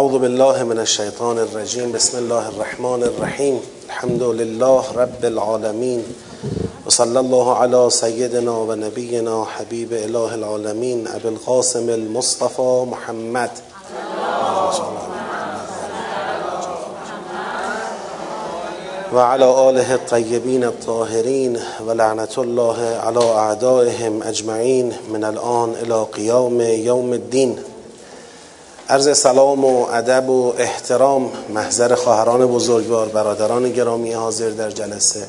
اعوذ بالله من الشیطان الرجیم بسم الله الرحمن الرحیم الحمد لله رب العالمین و الله علی سیدنا و نبینا حبیب اله العالمین ابو القاسم المصطفى محمد. و علی آله الطیبین الطاهرین و لعنت الله علی اعدائهم اجمعین من الان الى قیام یوم الدین عرض سلام و ادب و احترام محضر خواهران بزرگوار برادران گرامی حاضر در جلسه.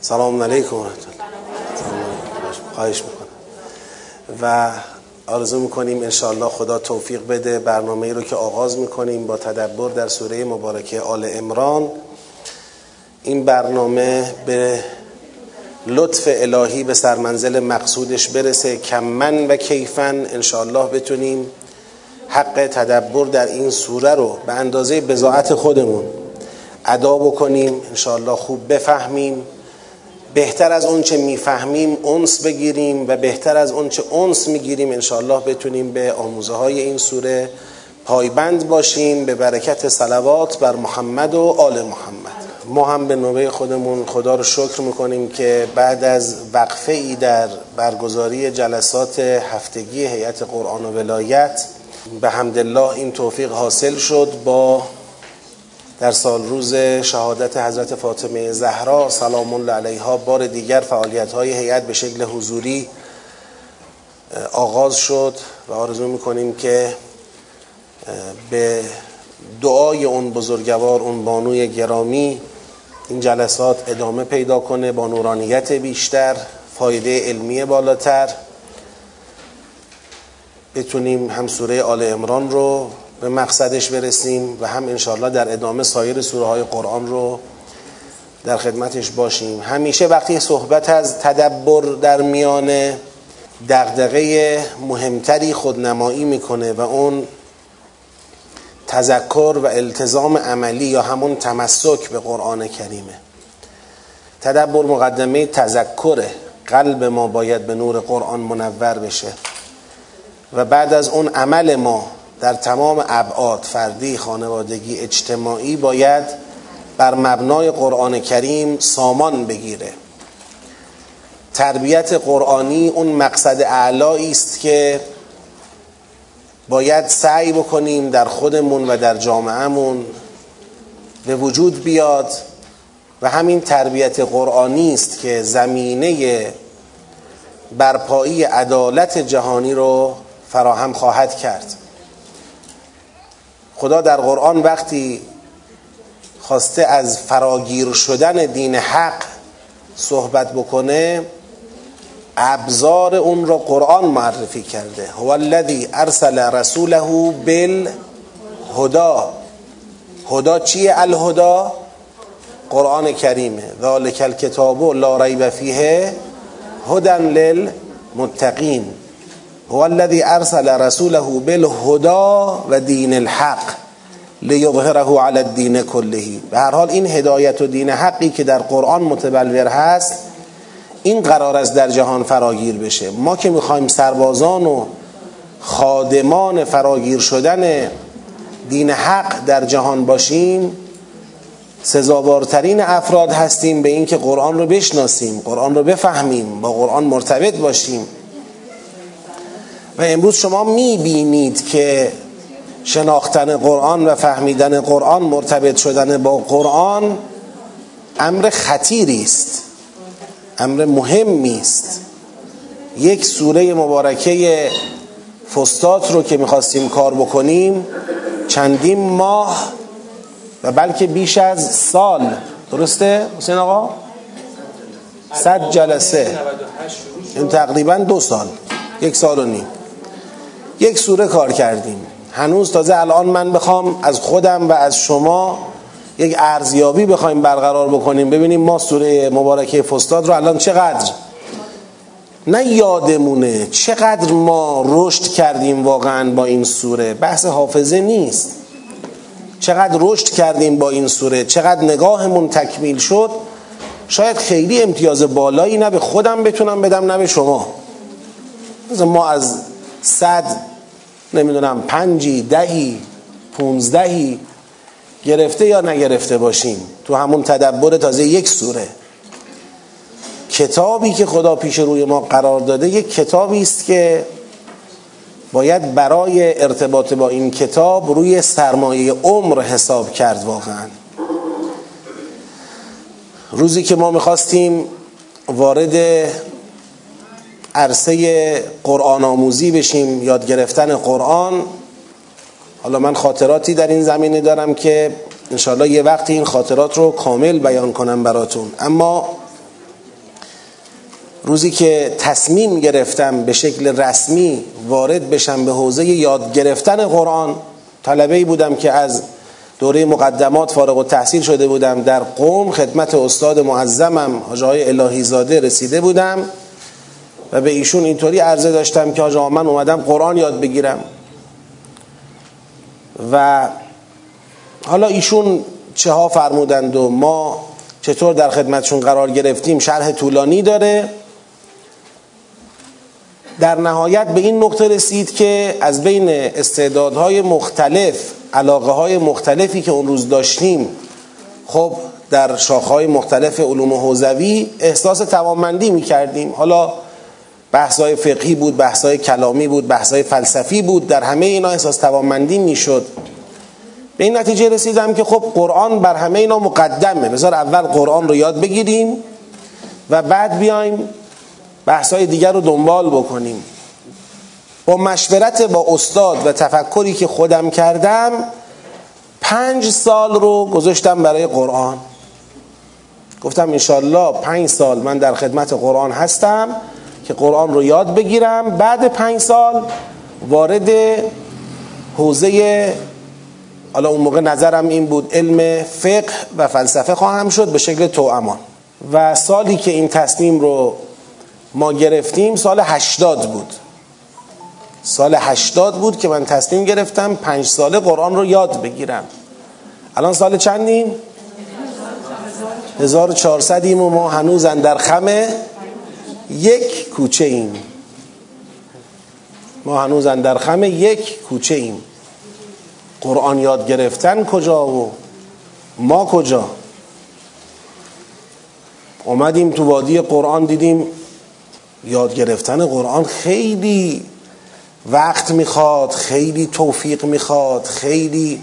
سلام علیکم و خواهش می‌کنم. و آرزو می‌کنیم انشاءالله خدا توفیق بده برنامه رو که آغاز می‌کنیم با تدبر در سوره مبارکه آل امران این برنامه به لطف الهی به سرمنزل مقصودش برسه. کمن و کیفن انشاءالله بتونیم حق تدبر در این سوره رو به اندازه بزاعت خودمون ادا بکنیم انشاءالله خوب بفهمیم. بهتر از اون چه می‌فهمیم اونس بگیریم و بهتر از اون چه اونس می‌گیریم انشاءالله بتونیم به آموزه های این سوره پایبند باشیم. به برکت صلوات بر محمد و آل محمد. ما هم به نوبه خودمون خدا رو شکر می‌کنیم که بعد از وقفه ای در برگزاری جلسات هفتگی هیئت قرآن و ولایت به حمدالله این توفیق حاصل شد با در سال روز شهادت حضرت فاطمه زهرا سلام الله علیها بار دیگر فعالیت های هیئت به شکل حضوری آغاز شد و آرزو می‌کنیم که به دعای اون بزرگوار اون بانوی گرامی این جلسات ادامه پیدا کنه با نورانیت بیشتر فایده علمی بالاتر. بتونیم هم سوره آل امران رو به مقصدش برسیم و هم انشاءالله در ادامه سایر سوره های قرآن رو در خدمتش باشیم. همیشه وقتی صحبت از تدبر در میان دغدغه مهمتری خودنمایی می‌کنه و اون تذکر و التزام عملی یا همون تمسک به قرآن کریمه تدبر مقدمه تذکره. قلب ما باید به نور قرآن منور بشه. و بعد از اون عمل ما در تمام ابعاد فردی خانوادگی اجتماعی باید بر مبنای قرآن کریم سامان بگیره. تربیت قرآنی اون مقصد اعلایی است که باید سعی بکنیم در خودمون و در جامعهمون به وجود بیاد و همین تربیت قرآنی است که زمینه برپایی عدالت جهانی رو فراهم خواهد کرد. خدا در قرآن وقتی خواسته از فراگیر شدن دین حق صحبت بکنه ابزار اون را قرآن معرفی کرده. هو الذی ارسل رسوله بالهدا هدا چیه الهدا قرآن کریمه ذالک الکتاب لا ریب فیه هدى للمتقین. هو الذي ارسل رسوله بالهدى و دین الحق لیظهره علی الدین کله. به هر حال این هدایت و دین حقی که در قرآن متبلور هست این قرار است در جهان فراگیر بشه. ما که می‌خوایم سربازان و خادمان فراگیر شدن دین حق در جهان باشیم سزاوارترین افراد هستیم به اینکه قرآن رو بشناسیم قرآن رو بفهمیم با قرآن مرتبط باشیم. و امروز شما می‌بینید که شناختن قرآن و فهمیدن قرآن مرتبط شدن با قرآن امر خطیری است امر مهمی است. یک سوره مبارکه فستات رو که می‌خواستیم کار بکنیم چندین ماه و بلکه بیش از سال درسته حسین آقا؟ صد جلسه. این تقریبا دو سال یک سال و نیم. یک سوره کار کردیم. هنوز تازه الان من بخوام از خودم و از شما یک ارزیابی بخوایم برقرار بکنیم. ببینیم ما سوره مبارکه فستاد رو الان چقدر نه یادمونه چقدر ما رشد کردیم واقعا با این سوره. بحث حافظه نیست. چقدر رشد کردیم با این سوره. چقدر نگاهمون تکمیل شد. شاید خیلی امتیاز بالایی نه به خودم بتونم بدم نه به شما. ما از صد نمی‌دونم پنجی دهی پونزدهی گرفته یا نگرفته باشیم؟ تو همون تدبر تازه یک سوره. کتابی که خدا پیش روی ما قرار داده یک کتابی است که باید برای ارتباط با این کتاب روی سرمایه عمر حساب کرد واقعا. روزی که ما می‌خواستیم وارد عرصه قرآن آموزی بشیم یاد گرفتن قرآن. حالا من خاطراتی در این زمینه دارم که انشاءالله یه وقتی این خاطرات رو کامل بیان کنم براتون. اما روزی که تصمیم گرفتم به شکل رسمی وارد بشم به حوزه یاد گرفتن قرآن طلبه بودم که از دوره مقدمات فارغ و تحصیل شده بودم در قوم خدمت استاد معظمم حاجه الهی زاده رسیده بودم. و به ایشون اینطوری عرضه داشتم که حاجه من اومدم قرآن یاد بگیرم. و حالا ایشون چه ها فرمودند و ما چطور در خدمتشون قرار گرفتیم شرح طولانی داره. در نهایت به این نقطه رسید که از بین استعدادهای مختلف علاقه های مختلفی که اون روز داشتیم خب در شاخهای مختلف علوم حوزوی احساس توانمندی می کردیم حالا بحثای فقهی بود بحثای کلامی بود بحثای فلسفی بود در همه اینا احساس توانمندی می شد به این نتیجه رسیدم که خب قرآن بر همه اینا مقدمه. بذار اول قرآن رو یاد بگیریم و بعد بیایم بحثای دیگر رو دنبال بکنیم. با مشورت با استاد و تفکری که خودم کردم پنج سال رو گذاشتم برای قرآن. گفتم انشالله پنج سال من در خدمت قرآن هستم. که قرآن رو یاد بگیرم. بعد پنج سال وارد حوزه حالا اون موقع نظرم این بود علم فقه و فلسفه خواهم شد به شکل توامان. و سالی که این تصمیم رو ما گرفتیم سال هشتاد بود. سال هشتاد بود که من تصمیم گرفتم پنج ساله قرآن رو یاد بگیرم. الان سال چندیم؟ 1400 ایم و ما هنوز در خم یک کوچه ایم. ما هنوز در خم یک کوچه ایم. قرآن یاد گرفتن کجا و ما کجا؟ اومدیم تو وادی قرآن دیدیم یاد گرفتن قرآن خیلی وقت می‌خواد خیلی توفیق می‌خواد خیلی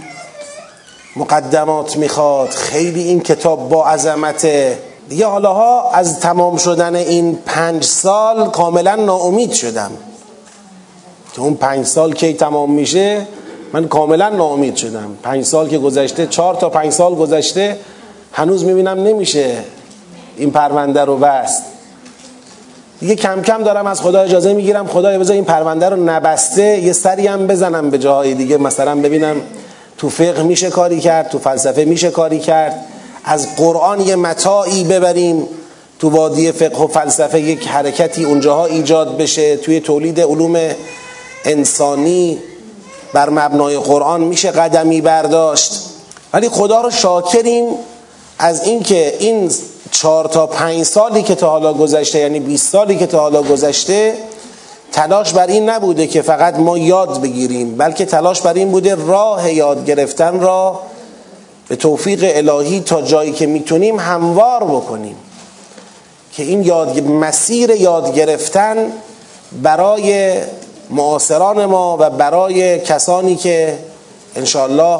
مقدمات می‌خواد خیلی این کتاب با عظمته دیگه حالاها از تمام شدن این پنج سال کاملا ناامید شدم. که اون پنج سال کی تمام میشه من کاملا ناامید شدم. پنج سال که گذشته چهار تا پنج سال گذشته هنوز می‌بینم نمیشه این پرونده رو بست. دیگه کم کم دارم از خدا اجازه می‌گیرم خدا بذار این پرونده رو نبسته یه سری هم بزنم به جاهای دیگه. مثلا ببینم تو فقه میشه کاری کرد تو فلسفه میشه کاری کرد. از قرآن یه متاعی ببریم تو وادی فقه و فلسفه یک حرکتی اونجاها ایجاد بشه توی تولید علوم انسانی. بر مبنای قرآن میشه قدمی برداشت. ولی خدا رو شاکریم از اینکه این چهار تا پنج سالی که تا حالا گذشته یعنی 20 سالی که تا حالا گذشته تلاش بر این نبوده که فقط ما یاد بگیریم بلکه تلاش بر این بوده راه یاد گرفتن را به توفیق الهی تا جایی که می‌تونیم هموار بکنیم که این یاد مسیر یاد گرفتن برای معاصران ما و برای کسانی که انشالله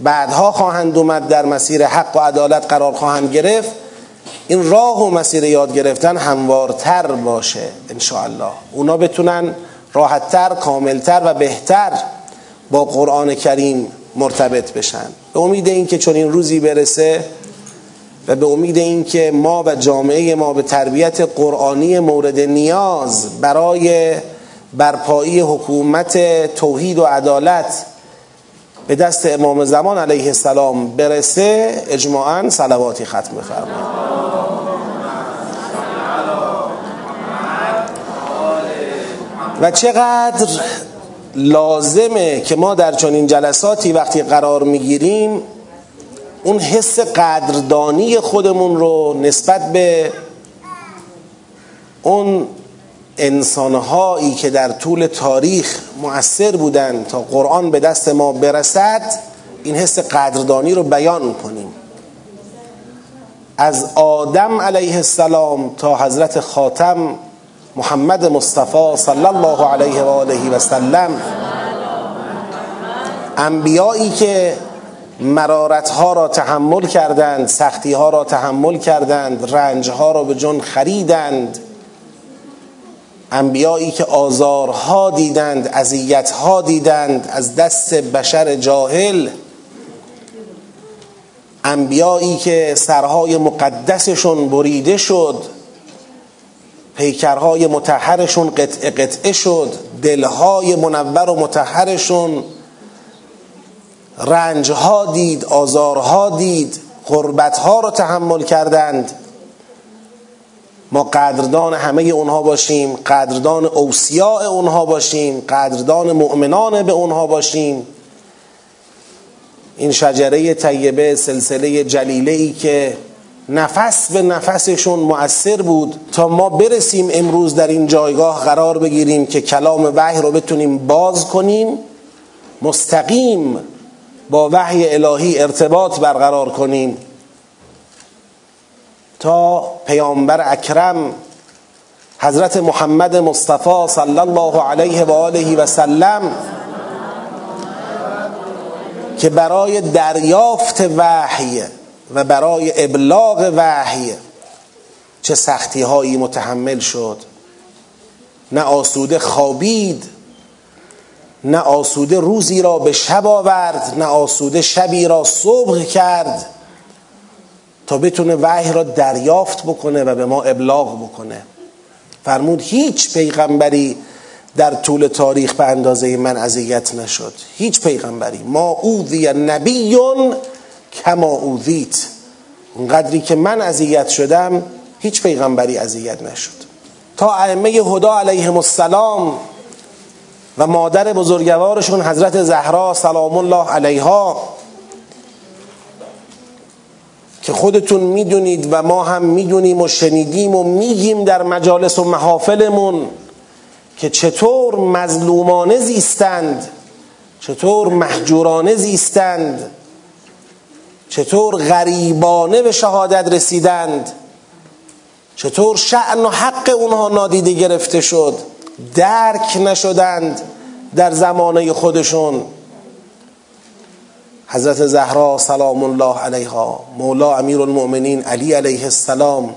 بعدها خواهند اومد در مسیر حق و عدالت قرار خواهند گرفت این راه و مسیر یاد گرفتن هموارتر باشه انشاءالله. اونا بتونن راحتتر کاملتر و بهتر با قرآن کریم مرتبط بشن. به امید اینکه چون این روزی برسه و به امید اینکه ما و جامعه ما به تربیت قرآنی مورد نیاز برای برپایی حکومت توحید و عدالت به دست امام زمان علیه السلام برسه اجماعا صلواتی ختم بفرمایید. و چقدر لازمه که ما در چنین جلساتی وقتی قرار می‌گیریم اون حس قدردانی خودمون رو نسبت به اون انسانهایی که در طول تاریخ مؤثر بودند تا قرآن به دست ما برسد این حس قدردانی رو بیان کنیم از آدم علیه السلام تا حضرت خاتم محمد مصطفی صلی الله علیه و آله و سلم انبیایی که مرارت ها را تحمل کردند سختی ها را تحمل کردند رنج ها را به جن خریدند انبیایی که آزارها دیدند ها دیدند از دست بشر جاهل انبیایی که سرهای مقدسشون بریده شد پیکرهای متحرشون قطعه قطعه شد دلهای منور و متحرشون رنجها دید آزارها دید قربتها رو تحمل کردند. ما قدردان همه اونها باشیم قدردان اوسیاء اونها باشیم قدردان مؤمنان به اونها باشیم. این شجره طیبه سلسله جلیله ای که نفس به نفسشون مؤثر بود تا ما برسیم امروز در این جایگاه قرار بگیریم که کلام وحی رو بتونیم باز کنیم مستقیم با وحی الهی ارتباط برقرار کنیم. تا پیامبر اکرم حضرت محمد مصطفی صلی الله علیه و آله و سلم که برای دریافت وحی و برای ابلاغ وحی چه سختی هایی متحمل شد. نه آسوده خوابید نه آسوده روزی را به شب آورد نه آسوده شبی را صبح کرد تا بتونه وحی را دریافت بکنه و به ما ابلاغ بکنه. فرمود هیچ پیغمبری در طول تاریخ به اندازه من اذیت نشد. هیچ پیغمبری. ما اوذی نبیون کما اوذیت اونقدری که من اذیت شدم هیچ پیغمبری اذیت نشد. تا ائمه هدا علیهم السلام و مادر بزرگوارشون حضرت زهرا سلام الله علیها که خودتون می‌دونید و ما هم می‌دونیم و شنیدیم و میگیم در مجالس و محافلمون که چطور مظلومانه زیستند چطور محجورانه زیستند. چطور غریبانه به شهادت رسیدند؟ چطور شعن و حق اونها نادیده گرفته شد؟ درک نشدند در زمانه خودشون. حضرت زهرا سلام الله علیها مولا امیر المؤمنین علی علیه السلام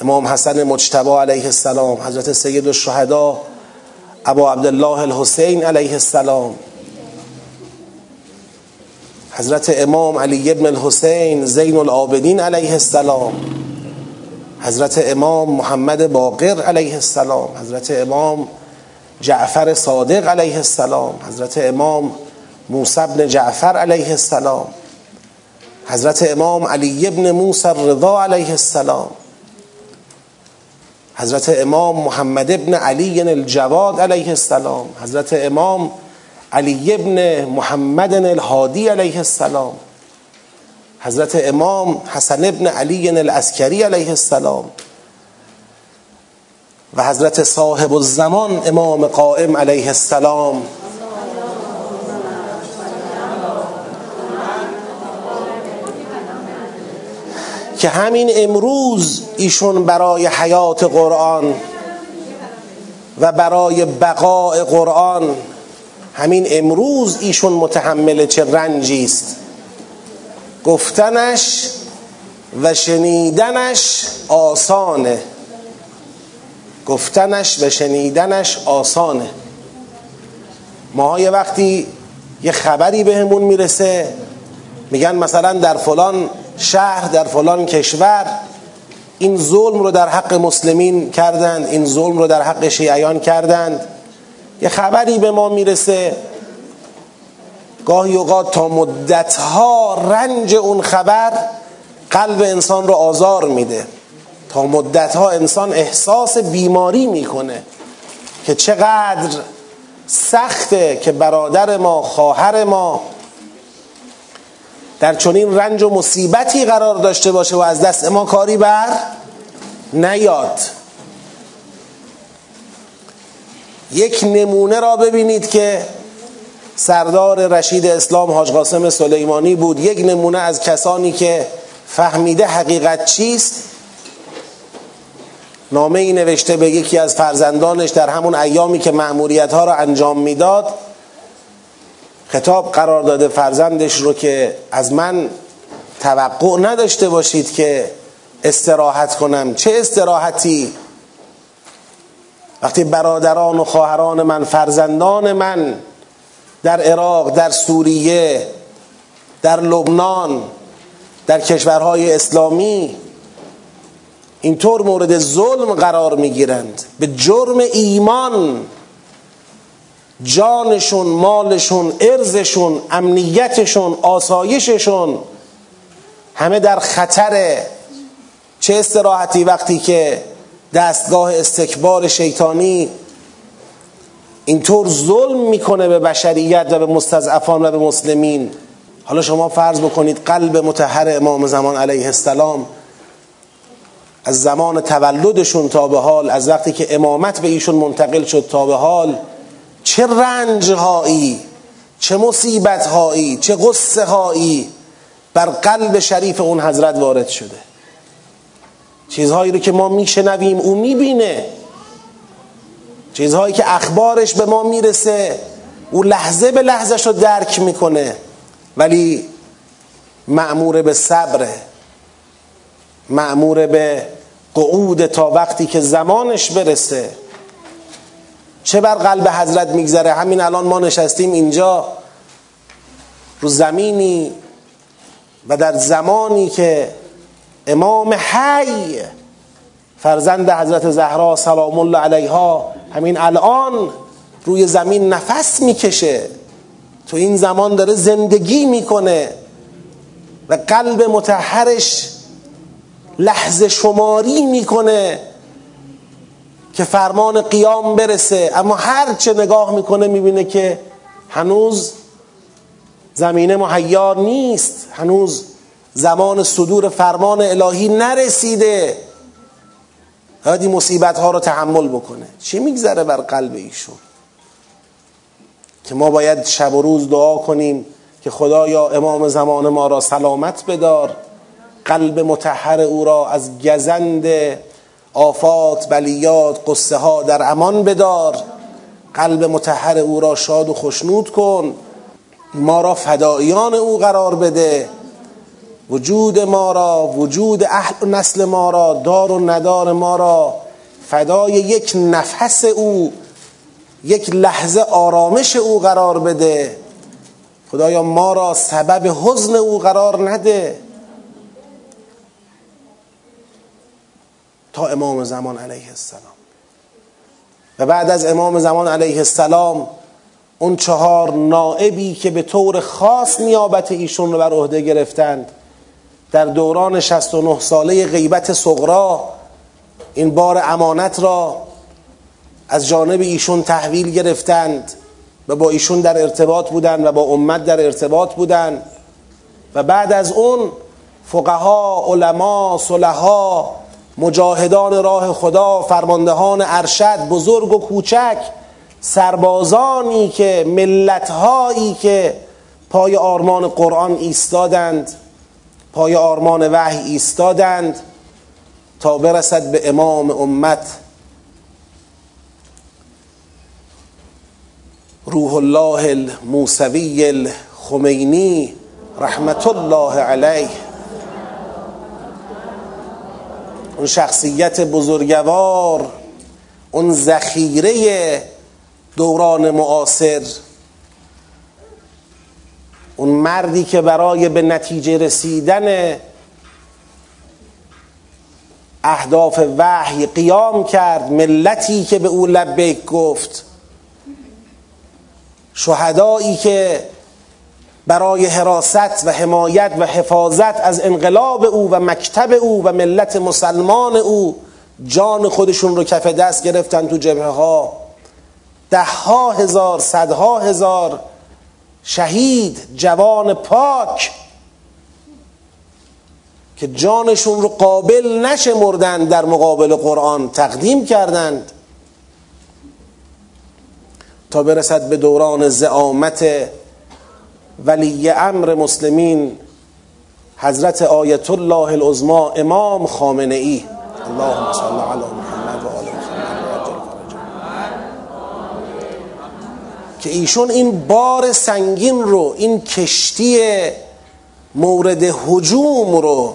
امام حسن مجتبی علیه السلام حضرت سید الشهدا ابا عبدالله الحسین علیه السلام. حضرت امام علی ابن الحسین زین العابدین علیه السلام. حضرت امام محمد باقر علیه السلام. حضرت امام جعفر صادق علیه السلام. حضرت امام موسی بن جعفر علیه السلام. حضرت امام علی ابن موسی رضا علیه السلام. حضرت امام محمد ابن علی الجواد علیه السلام. حضرت امام علی ابن محمد الهادی علیه السلام حضرت امام حسن ابن علی الاسکری علیه السلام و حضرت صاحب الزمان امام قائم علیه السلام. که همین امروز ایشون برای حیات قرآن و برای بقاء قرآن همین امروز ایشون متحمل چه رنجی است. گفتنش و شنیدنش آسانه. گفتنش و شنیدنش آسانه. ما یه وقتی یه خبری بهمون می‌رسه میگن مثلا در فلان شهر در فلان کشور این ظلم رو در حق مسلمین کردند این ظلم رو در حق شیعیان کردند. یه خبری به ما می‌رسه. گاهی اوقات تا مدتها رنج اون خبر قلب انسان رو آزار میده. تا مدتها انسان احساس بیماری می‌کنه که چقدر سخته که برادر ما خواهر ما در چنین رنج و مصیبتی قرار داشته باشه و از دست ما کاری بر نیاد. یک نمونه را ببینید که سردار رشید اسلام حاج قاسم سلیمانی بود. یک نمونه از کسانی که فهمیده حقیقت چیست. نامه ای نوشته به یکی از فرزندانش در همون ایامی که مأموریت ها را انجام می‌داد. خطاب قرار داده فرزندش رو که از من توقع نداشته باشید که استراحت کنم. چه استراحتی؟ وقتی برادران و خواهران من فرزندان من در عراق در سوریه در لبنان در کشورهای اسلامی اینطور مورد ظلم قرار می‌گیرند. به جرم ایمان جانشون مالشون ارزشون امنیتشون آسایششون همه در خطره چه استراحتی وقتی که دستگاه استکبار شیطانی. اینطور ظلم می‌کنه به بشریت و به مستضعفان و به مسلمین. حالا شما فرض بکنید قلب متحر امام زمان علیه السلام از زمان تولدشون تا به حال از وقتی که امامت به ایشون منتقل شد تا به حال چه رنج هایی چه مصیبت هایی چه غصه هایی بر قلب شریف اون حضرت وارد شده. چیزهایی رو که ما میشنویم او می‌بینه. چیزهایی که اخبارش به ما می‌رسه او لحظه به لحظه رو درک می‌کنه. ولی معمور به صبره معمور به قعود تا وقتی که زمانش برسه. چه بر قلب حضرت میگذره؟ همین الان ما نشستیم اینجا رو زمینی و در زمانی که امام حی فرزند حضرت زهرا سلام الله علیها. همین الان روی زمین نفس می‌کشه. تو این زمان داره زندگی می‌کنه و قلب متحرش لحظه شماری می‌کنه که فرمان قیام برسه. اما هر چه نگاه می‌کنه می‌بینه که هنوز زمینه مهیا نیست. هنوز زمان صدور فرمان الهی نرسیده. این مصیبت ها رو تحمل بکنه. چی میگذره بر قلب ایشون؟ که ما باید شب و روز دعا کنیم که خدایا امام زمان ما را سلامت بدار. قلب متحر او را از گزند آفات بلیات قصه ها در امان بدار. قلب متحر او را شاد و خشنود کن. ما را فدایان او قرار بده. وجود ما را وجود اهل و نسل ما را دار و ندار ما را فدای یک نفس او یک لحظه آرامش او قرار بده. خدایا ما را سبب حزن او قرار نده. تا امام زمان علیه السلام. و بعد از امام زمان علیه السلام اون چهار نائبی که به طور خاص نیابت ایشون رو بر عهده گرفتند در دوران 69 ساله غیبت صغرا این بار امانت را از جانب ایشون تحویل گرفتند و با ایشون در ارتباط بودند و با امت در ارتباط بودند. و بعد از اون فقها علما صلحا مجاهدان راه خدا فرماندهان ارشد بزرگ و کوچک سربازانی که ملتهایی که پای آرمان قرآن ایستادند. پای آرمان وحی ایستادند تا برسد به امام امت. روح الله الموسوی الخمینی رحمت الله علیه. اون شخصیت بزرگوار اون ذخیره دوران معاصر اون مردی که برای به نتیجه رسیدن اهداف وحی قیام کرد ملتی که به او لبیک گفت شهدایی که برای حراست و حمایت و حفاظت از انقلاب او و مکتب او و ملت مسلمان او جان خودشون رو کف دست گرفتن تو جبهه ها ده ها هزار صدها هزار شهید جوان پاک که جانشون رو قابل نشمردند در مقابل قرآن تقدیم کردند تا برسد به دوران زعامت ولی امر مسلمین حضرت آیت الله العظما امام خامنه ای اللهم صل علی محمد و آل محمد که ایشون این بار سنگین رو این کشتی مورد حجوم رو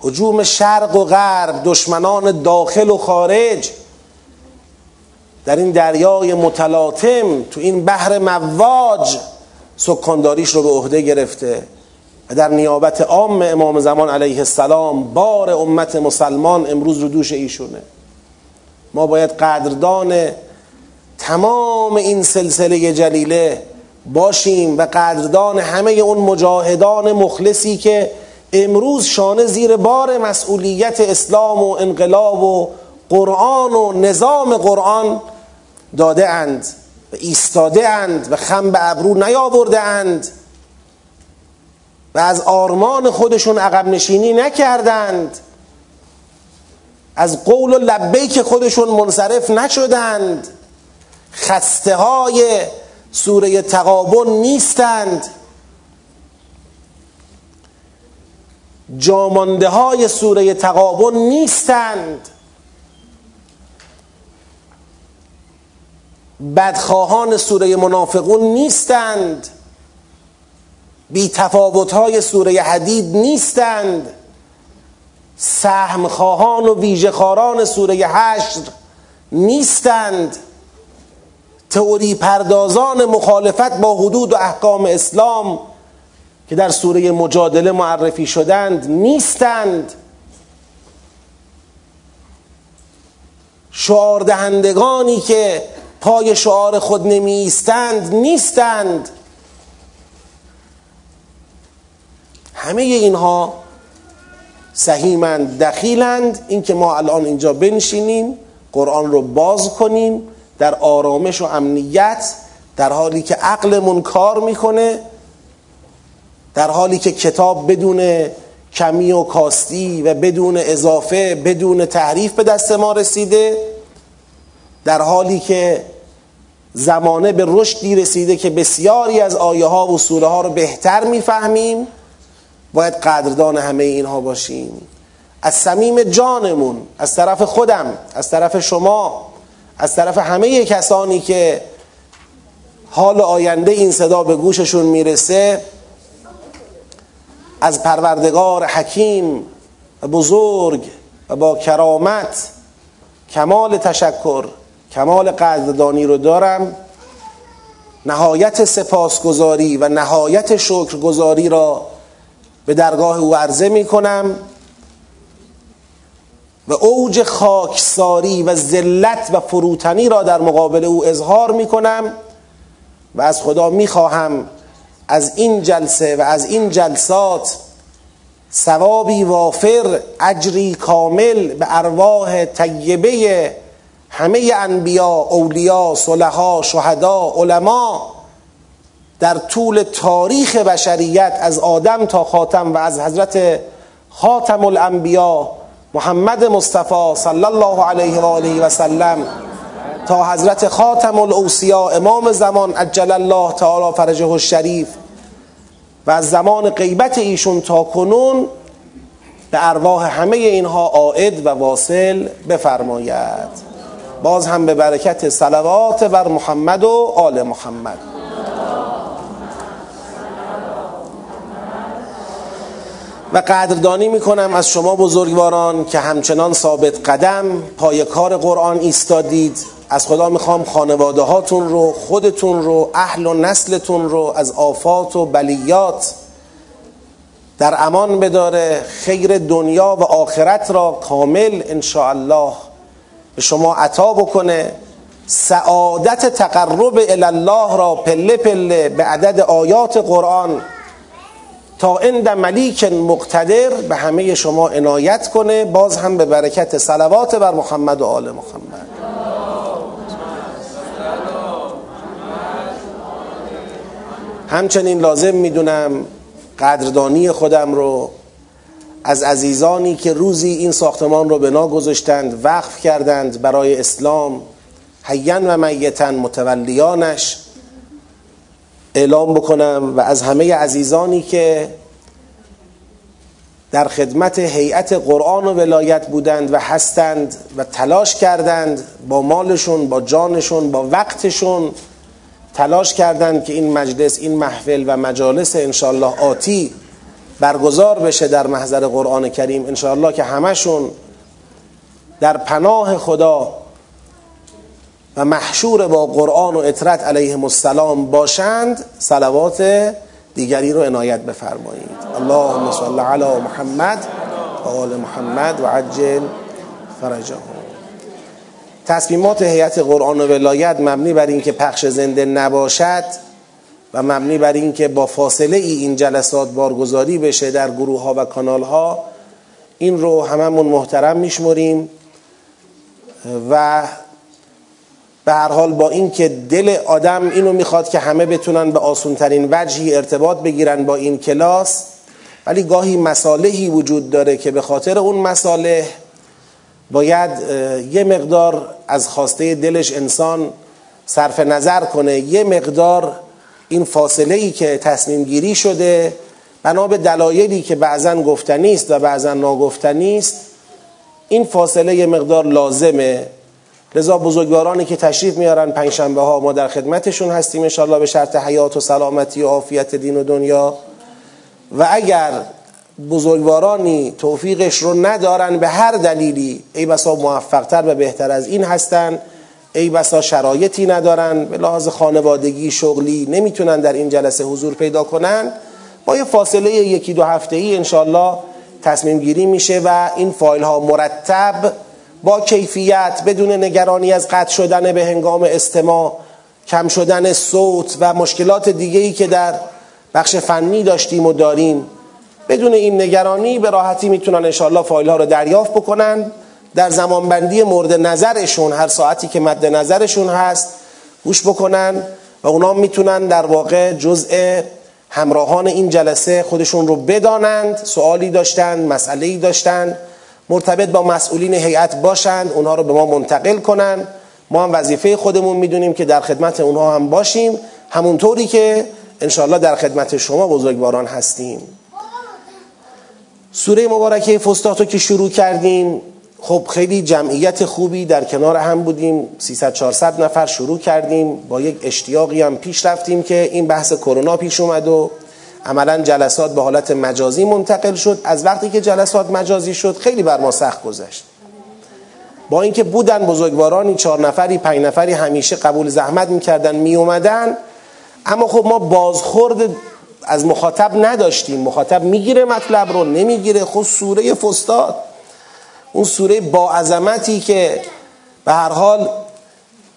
حجوم شرق و غرب دشمنان داخل و خارج در این دریای متلاطم تو این بحر مواج سکانداریش رو به عهده گرفته. و در نیابت عام امام زمان علیه السلام بار امت مسلمان امروز رو دوش ایشونه. ما باید قدردان تمام این سلسله جلیله باشیم و قدردان همه اون مجاهدان مخلصی که امروز شانه زیر بار مسئولیت اسلام و انقلاب و قرآن و نظام قرآن داده اند و ایستاده اند و خم به ابرو نیاورده اند و از آرمان خودشون عقب نشینی نکردند. از قول و لبیک خودشون منصرف نشدند. خسته های سوره تقابل نیستند. جامانده های سوره تقابل نیستند. بدخواهان سوره منافقون نیستند. بی تفاوت های سوره حدید نیستند. سهمخواهان و ویژهخواران سوره حشر نیستند. تئوری پردازان مخالفت با حدود و احکام اسلام که در سوره مجادله معرفی شدند نیستند. شعار دهندگانی که پای شعار خود نمیستند نیستند. همه اینها سهیمند دخیلند. اینکه ما الان اینجا بنشینیم قرآن رو باز کنیم در آرامش و امنیت در حالی که عقلمون کار می‌کنه در حالی که کتاب بدون کمی و کاستی و بدون اضافه بدون تحریف به دست ما رسیده در حالی که زمانه به رشدی رسیده که بسیاری از آیه ها و سوره ها رو بهتر می‌فهمیم باید قدردان همه اینها باشیم. از صمیم جانمون از طرف خودم از طرف شما از طرف همه کسانی که حال آینده این صدا به گوششون می‌رسه از پروردگار حکیم و بزرگ و با کرامت کمال تشکر کمال قدردانی رو دارم. نهایت سپاسگزاری و نهایت شکرگزاری را به درگاه او عرضه می کنم و اوج خاکساری و ذلت و فروتنی را در مقابل او اظهار می کنم و از خدا می خواهم از این جلسه و از این جلسات ثوابی وافر اجری کامل به ارواح طیبه همه انبیا اولیا صلحا شهدا علما در طول تاریخ بشریت از آدم تا خاتم و از حضرت خاتم الانبیا محمد مصطفی صلی الله علیه و آله و سلم تا حضرت خاتم الاوصیا امام زمان عجل الله تعالی فرجه الشریف و از زمان غیبت ایشون تا کنون به ارواح همه اینها عائد و واصل بفرماید. باز هم به برکت صلوات بر محمد و آل محمد. و قدردانی می‌کنم از شما بزرگواران که همچنان ثابت قدم پای کار قرآن ایستادید. از خدا می‌خوام خانواده هاتون رو خودتون رو اهل و نسلتون رو از آفات و بلیات در امان بداره. خیر دنیا و آخرت را کامل ان به شما عطا بکنه. سعادت تقرب الله را پله پله به عدد آیات قرآن تا عند ملیک مقتدر به همه شما عنایت کنه باز هم به برکت صلوات بر محمد و آل محمد. همچنین لازم می‌دونم قدردانی خودم رو از عزیزانی که روزی این ساختمان رو بنا گذاشتند وقف کردند برای اسلام حیان و میتن متولیانش. اعلام بکنم و از همه عزیزانی که در خدمت هیئت قرآن و ولایت بودند و هستند و تلاش کردند با مالشون با جانشون با وقتشون تلاش کردند که این مجلس این محفل و مجالس انشالله آتی برگزار بشه در محضر قرآن کریم. انشالله که همشون در پناه خدا و محشور با قرآن و اطرت علیهم السلام باشند صلوات دیگری رو عنایت بفرمایید. اللهم صل علی محمد و آل محمد و عجل فرجهم. تصمیمات هیئت قرآن و ولایت مبنی بر اینکه پخش زنده نباشد و مبنی بر اینکه با فاصله ای این جلسات بارگذاری بشه در گروه ها و کانال ها این رو هممون محترم میشمریم و به هر حال با اینکه دل آدم اینو می‌خواد که همه بتونن به آسونترین وجهی ارتباط بگیرن با این کلاس ولی گاهی مصالحی وجود داره که به خاطر اون مصالح باید یه مقدار از خواسته دلش انسان صرف نظر کنه یه مقدار این فاصله ای که تصمیم گیری شده بنا به دلایلی که بعضا گفتنی است و بعضا ناگفتنی است این فاصله یه مقدار لازمه. لذا بزرگوارانی که تشریف میارن پنجشنبه ها ما در خدمتشون هستیم. انشالله به شرط حیات و سلامتی و عافیت دین و دنیا. و اگر بزرگوارانی توفیقش رو ندارن به هر دلیلی ای بسا موفقتر و بهتر از این هستن. ای بسا شرایطی ندارن. به لحاظ خانوادگی شغلی نمی‌تونن در این جلسه حضور پیدا کنن. با یه فاصله یکی دو هفته ای انشالله تصمیم گیری میشه و این فایل ها مرتب با کیفیت بدون نگرانی از قطع شدن به هنگام استماع کم شدن صوت و مشکلات دیگه ای که در بخش فنی داشتیم و داریم بدون این نگرانی به راحتی می‌تونن انشالله فایل ها رو دریافت بکنن. در زمانبندی مورد نظرشون هر ساعتی که مد نظرشون هست گوش بکنن و اونا می‌تونن در واقع جزء همراهان این جلسه خودشون رو بدانند سوالی داشتند مسئله ای داشتند مرتبط با مسئولین هیئت باشند اونها رو به ما منتقل کنند ما هم وظیفه خودمون می‌دونیم که در خدمت اونها هم باشیم. همونطوری که انشالله در خدمت شما بزرگواران هستیم. سوره مبارکه فستات رو که شروع کردیم خب خیلی جمعیت خوبی در کنار هم بودیم. 300 400 نفر شروع کردیم. با یک اشتیاقی هم پیش رفتیم که این بحث کرونا پیش اومد و عملا جلسات به حالت مجازی منتقل شد. از وقتی که جلسات مجازی شد خیلی بر ما سخت گذشت. با اینکه بودن بزرگوارانی چهار نفری پنج نفری همیشه قبول زحمت می‌کردن میومدن اما خب ما بازخورد از مخاطب نداشتیم. مخاطب می‌گیره مطلب رو نمی‌گیره. خود سوره فستاد اون سوره با عظمتی که به هر حال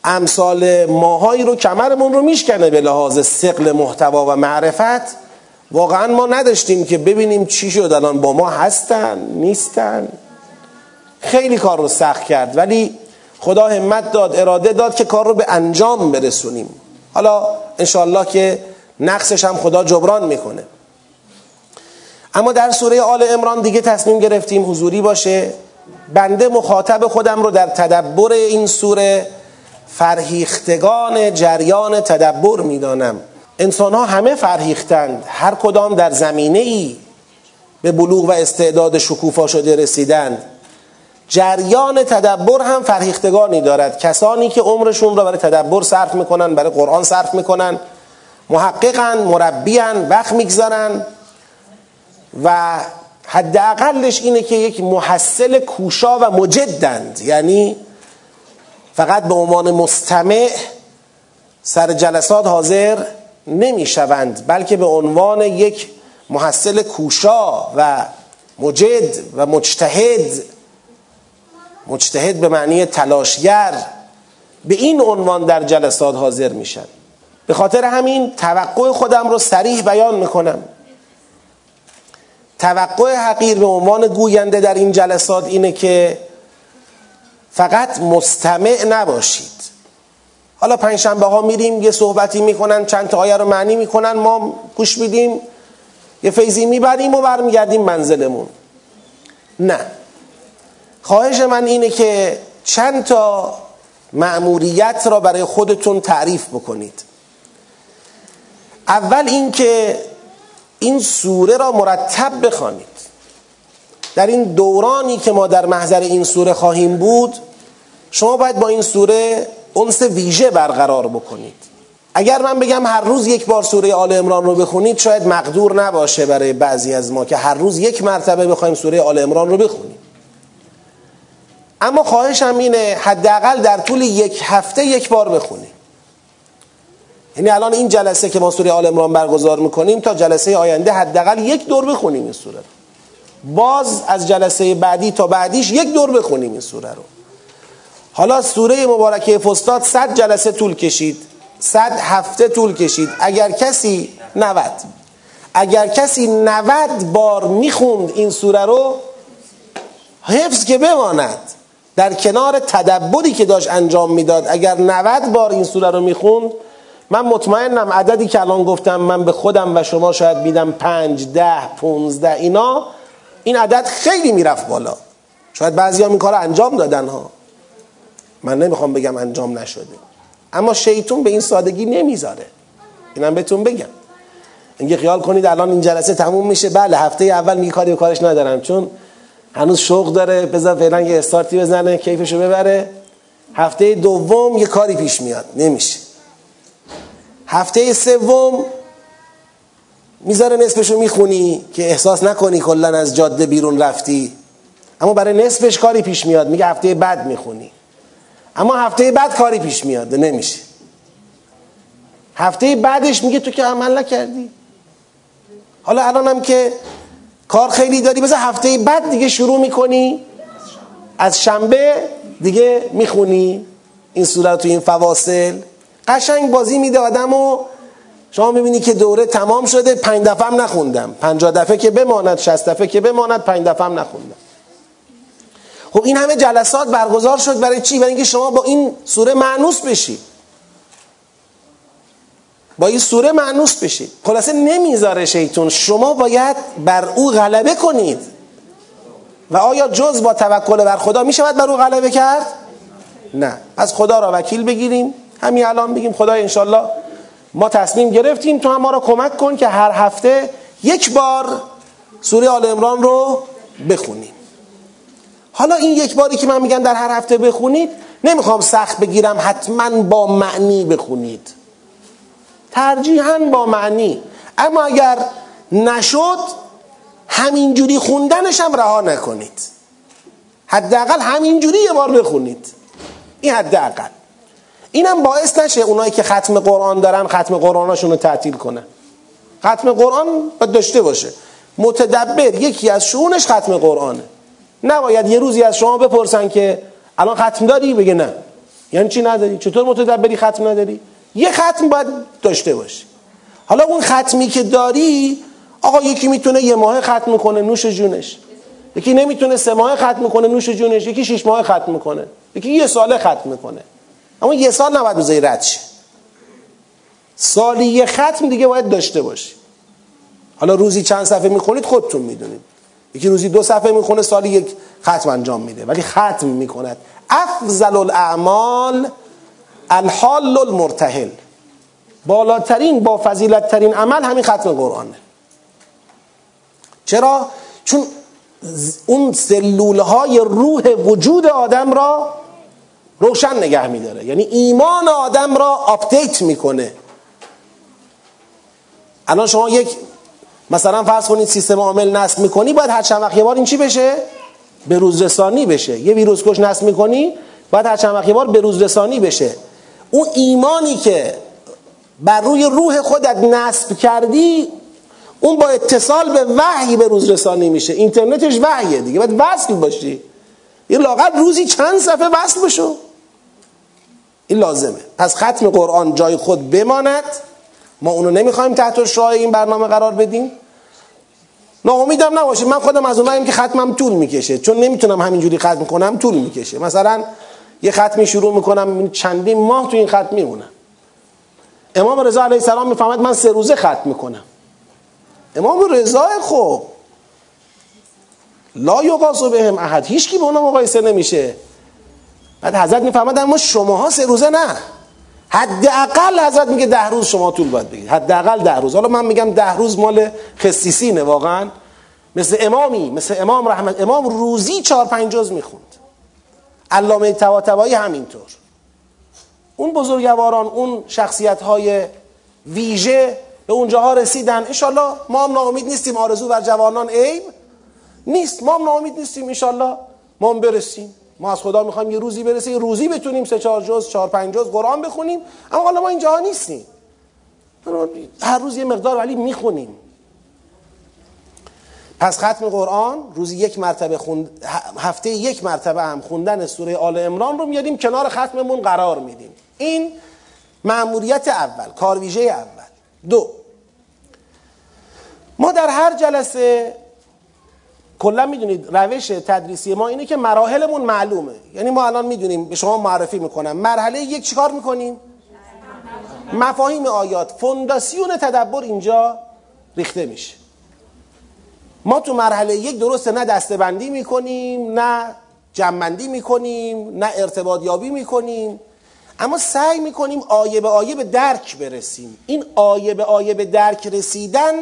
امثال ماهایی رو کمرمون رو میشکنه به لحاظ سقل محتوا و معرفت. واقعا ما نداشتیم که ببینیم چی شد الان. با ما هستن نیستن. خیلی کار رو سخت کرد ولی خدا همت داد اراده داد که کار رو به انجام برسونیم. حالا انشالله که نقصش هم خدا جبران می‌کنه. اما در سوره آل امران دیگه تصمیم گرفتیم حضوری باشه. بنده مخاطب خودم رو در تدبر این سوره فرهیختگان جریان تدبر می‌دانم. انسان ها همه فرهیختند. هر کدام در زمینه ای به بلوغ و استعداد شکوفا شده رسیدند. جریان تدبر هم فرهیختگانی دارد. کسانی که عمرشون را برای تدبر صرف می‌کنن برای قرآن صرف می‌کنن محققن مربیان وقت می‌گذارن و حداقلش اینه که یک محصل کوشا و مجدند. یعنی فقط به عنوان مستمع سر جلسات حاضر نمی‌شوند بلکه به عنوان یک محصل کوشا و مجد و مجتهد مجتهد به معنی تلاشگر به این عنوان در جلسات حاضر میشن به خاطر همین توقع خودم رو سریح بیان می‌کنم. توقع حقیر به عنوان گوینده در این جلسات اینه که فقط مستمع نباشید. حالا پنجشنبه ها میریم یه صحبتی می‌کنن چند تا آیه رو معنی می‌کنن ما گوش میدیم یه فیضی می‌بریم و برمیگردیم منزلمون. نه. خواهش من اینه که چند تا مأموریت را برای خودتون تعریف بکنید. اول اینکه این سوره را مرتب بخوانید. در این دورانی که ما در محضر این سوره خواهیم بود شما باید با این سوره انس ویژه برقرار بکنید. اگر من بگم هر روز یک بار سوره آل امران رو بخونید شاید مقدور نباشه برای بعضی از ما که هر روز یک مرتبه بخوایم سوره آل امران رو بخونیم. اما خواهشم اینه حداقل در طول یک هفته یک بار بخونیم. یعنی الان این جلسه که ما سوره آل امران برگزار می‌کنیم تا جلسه آینده حداقل یک دور بخونیم این سوره باز از جلسه بعدی تا بعدیش یک دور بخونیم این سوره رو. حالا سوره مبارکه فستاد صد جلسه طول کشید. صد هفته طول کشید. اگر کسی نود. اگر کسی نود بار می‌خوند این سوره رو حفظ که بماند. در کنار تدبری که داشت انجام می‌داد اگر 90 بار این سوره رو می‌خوند من مطمئنم عددی که الان گفتم من به خودم و شما شاید میدم پنج ده پونزده اینا این عدد خیلی می‌رفت بالا. شاید بعضی هم این کار انجام دادن ها. من نمی‌خوام بگم انجام نشده. اما شیطون به این سادگی نمی‌ذاره. اینم بهتون بگم. اینکه خیال کنید الان این جلسه تموم میشه. بله هفته اول میگه کاری کارش ندارم. چون هنوز شوق داره بذار فعلا یه استارتی بزنه کیفشو ببره. هفته دوم یه کاری پیش میاد. نمیشه. هفته سوم می‌ذاره نصفشو می‌خونی که احساس نکنی کلا از جاده بیرون رفتی. اما برای نصفش کاری پیش میاد. میگه هفته بعد می‌خونی. اما هفته بعد کاری پیش میاد نمیشه. هفته بعدش میگه تو که عمل نکردی. حالا الانم که کار خیلی داری بذار هفته بعد دیگه شروع می‌کنی. از شنبه دیگه می‌خونی این صورت تو این فواصل. قشنگ بازی میده آدم و شما می‌بینی که دوره تمام شده. پنج دفعه هم نخوندم. پنجاه دفعه که بماند شست دفعه که بماند پنج دفعه هم نخوندم. خب این همه جلسات برگزار شد برای چی؟ برای اینکه شما با این سوره معنوس بشی. با این سوره معنوس بشید خلاصه نمی‌ذاره شیطون. شما باید بر او غلبه کنید. و آیا جز با توکل بر خدا میشه باید بر او غلبه کرد؟ نه. پس خدا را وکیل بگیریم. همین الان بگیم خدا انشالله ما تصمیم گرفتیم. تو هم ما را کمک کن که هر هفته یک بار سوره آل امران رو بخونیم. حالا این یک باری که من میگم در هر هفته بخونید نمی‌خوام سخت بگیرم حتما با معنی بخونید. ترجیحاً با معنی. اما اگر نشد همینجوری خوندنش هم رها نکنید. حداقل همینجوری یه بار بخونید. این حداقل. اینم باعث نشه اونایی که ختم قرآن دارن ختم قرآناشون رو تعطیل کنن. ختم قرآن باید داشته باشه. متدبر یکی از شونش ختم قرآنه. نباید یه روزی از شما بپرسن که الان ختم داری؟ بگه نه. یعنی چی نداری؟ چطور متدبری ختم نداری؟ یه ختم باید داشته باشی. حالا اون ختمی که داری آقا یکی می‌تونه یه ماه ختم کنه نوش جونش. یکی نمی‌تونه سه ماه ختم کنه نوش جونش. یکی شش ماه ختم کنه. یکی یه ساله ختم کنه. اما یه سال نباید بذاری رد شه. سالی یه ختم دیگه باید داشته باشی. حالا روزی چند صفحه می‌خونید خودتون می‌دونید. یکی روزی دو صفحه می‌خونه سالی یک ختم انجام میده. ولی ختم می‌کند. افضل الاعمال الحال المرتحل بالاترین با فضیلت ترین عمل همین ختم قرآنه. چرا؟ چون اون سلول های روح وجود آدم را روشن نگه میداره. یعنی ایمان آدم را update می‌کنه. الان شما یک مثلا فرض کنید سیستم عامل نصب می‌کنی باید هر چند وقت یه بار این چی بشه؟ به روز رسانی بشه. یه ویروس کش نصب می‌کنی باید هر چند وقت یه بار به روز رسانی بشه. اون ایمانی که بر روی روح خودت نصب کردی اون با اتصال به وحی به روز رسانی میشه. اینترنتش وحیه دیگه. باید وصل باشی. یه لاغت روزی چند صفحه وصل بشو. این لازمه. پس ختم قرآن جای خود بماند. ما اونو نمی‌خوایم تحت شعای این برنامه قرار بدیم. ناامیدم نباشید من خودم از اوناییم که ختمم طول می‌کشه. چون نمی‌تونم همینجوری ختم کنم طول می‌کشه. مثلا یه ختمی شروع می‌کنم چندین ماه تو این ختم میمونم. امام رضا علیه السلام می‌فهمد من سه روزه ختم می‌کنم. امام رضا خب لا یقاسو بهم احد. هیچ کی به اونم مقایسه نمیشه. بعد حضرت می‌فهمد اما شماها سه روزه نه. حداقل حضرت میگه ده روز شما طول باید بگید حداقل ده روز. حالا من میگم ده روز مال خصیصینه واقعا. مثل امامی مثل امام رحمت امام روزی چهار پنج جز می‌خوند. علامه طباطبایی همینطور. اون بزرگواران اون شخصیت های ویژه به اونجاها رسیدن. انشالله ما هم ناامید نیستیم. آرزو بر جوانان عیب نیست. ما هم ناامید نیستیم انشالله. ما هم برسیم. ما از خدا می‌خوایم یه روزی برسه یه روزی بتونیم سه چهار جز چهار پنج جز قرآن بخونیم. اما حالا ما اینجاها نیستیم. هر روز یه مقدار ولی می‌خونیم. پس ختم قرآن روزی یک مرتبه خوند... هفته یک مرتبه هم خوندن سوره آل امران رو میاریم کنار ختممون قرار میدیم. این معموریت اول کارویژه اول. دو ما در هر جلسه کلا می‌دونید روش تدریسی ما اینه که مراحلمون معلومه. یعنی ما الان می‌دونیم به شما معرفی می‌کنم. مرحله یک چیکار می‌کنیم؟ مفاهیم آیات. فونداسیون تدبر اینجا ریخته میشه. ما تو مرحله یک درسته نه دستبندی می‌کنیم نه جمعندی می‌کنیم نه ارتباط یابی می‌کنیم. اما سعی می‌کنیم آیه به آیه به درک برسیم. این آیه به آیه به درک رسیدن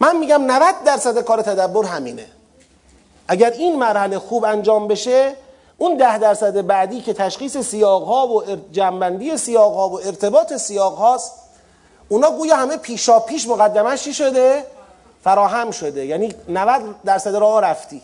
من میگم 90 درصد کار تدبر همینه. اگر این مرحله خوب انجام بشه اون ده درصد بعدی که تشخیص سیاق ها و جنبندی سیاق ها و ارتباط سیاق هاست اونا گویا همه پیشا پیش مقدمش چی شده؟ فراهم شده. یعنی 90 درصد راه رفتی.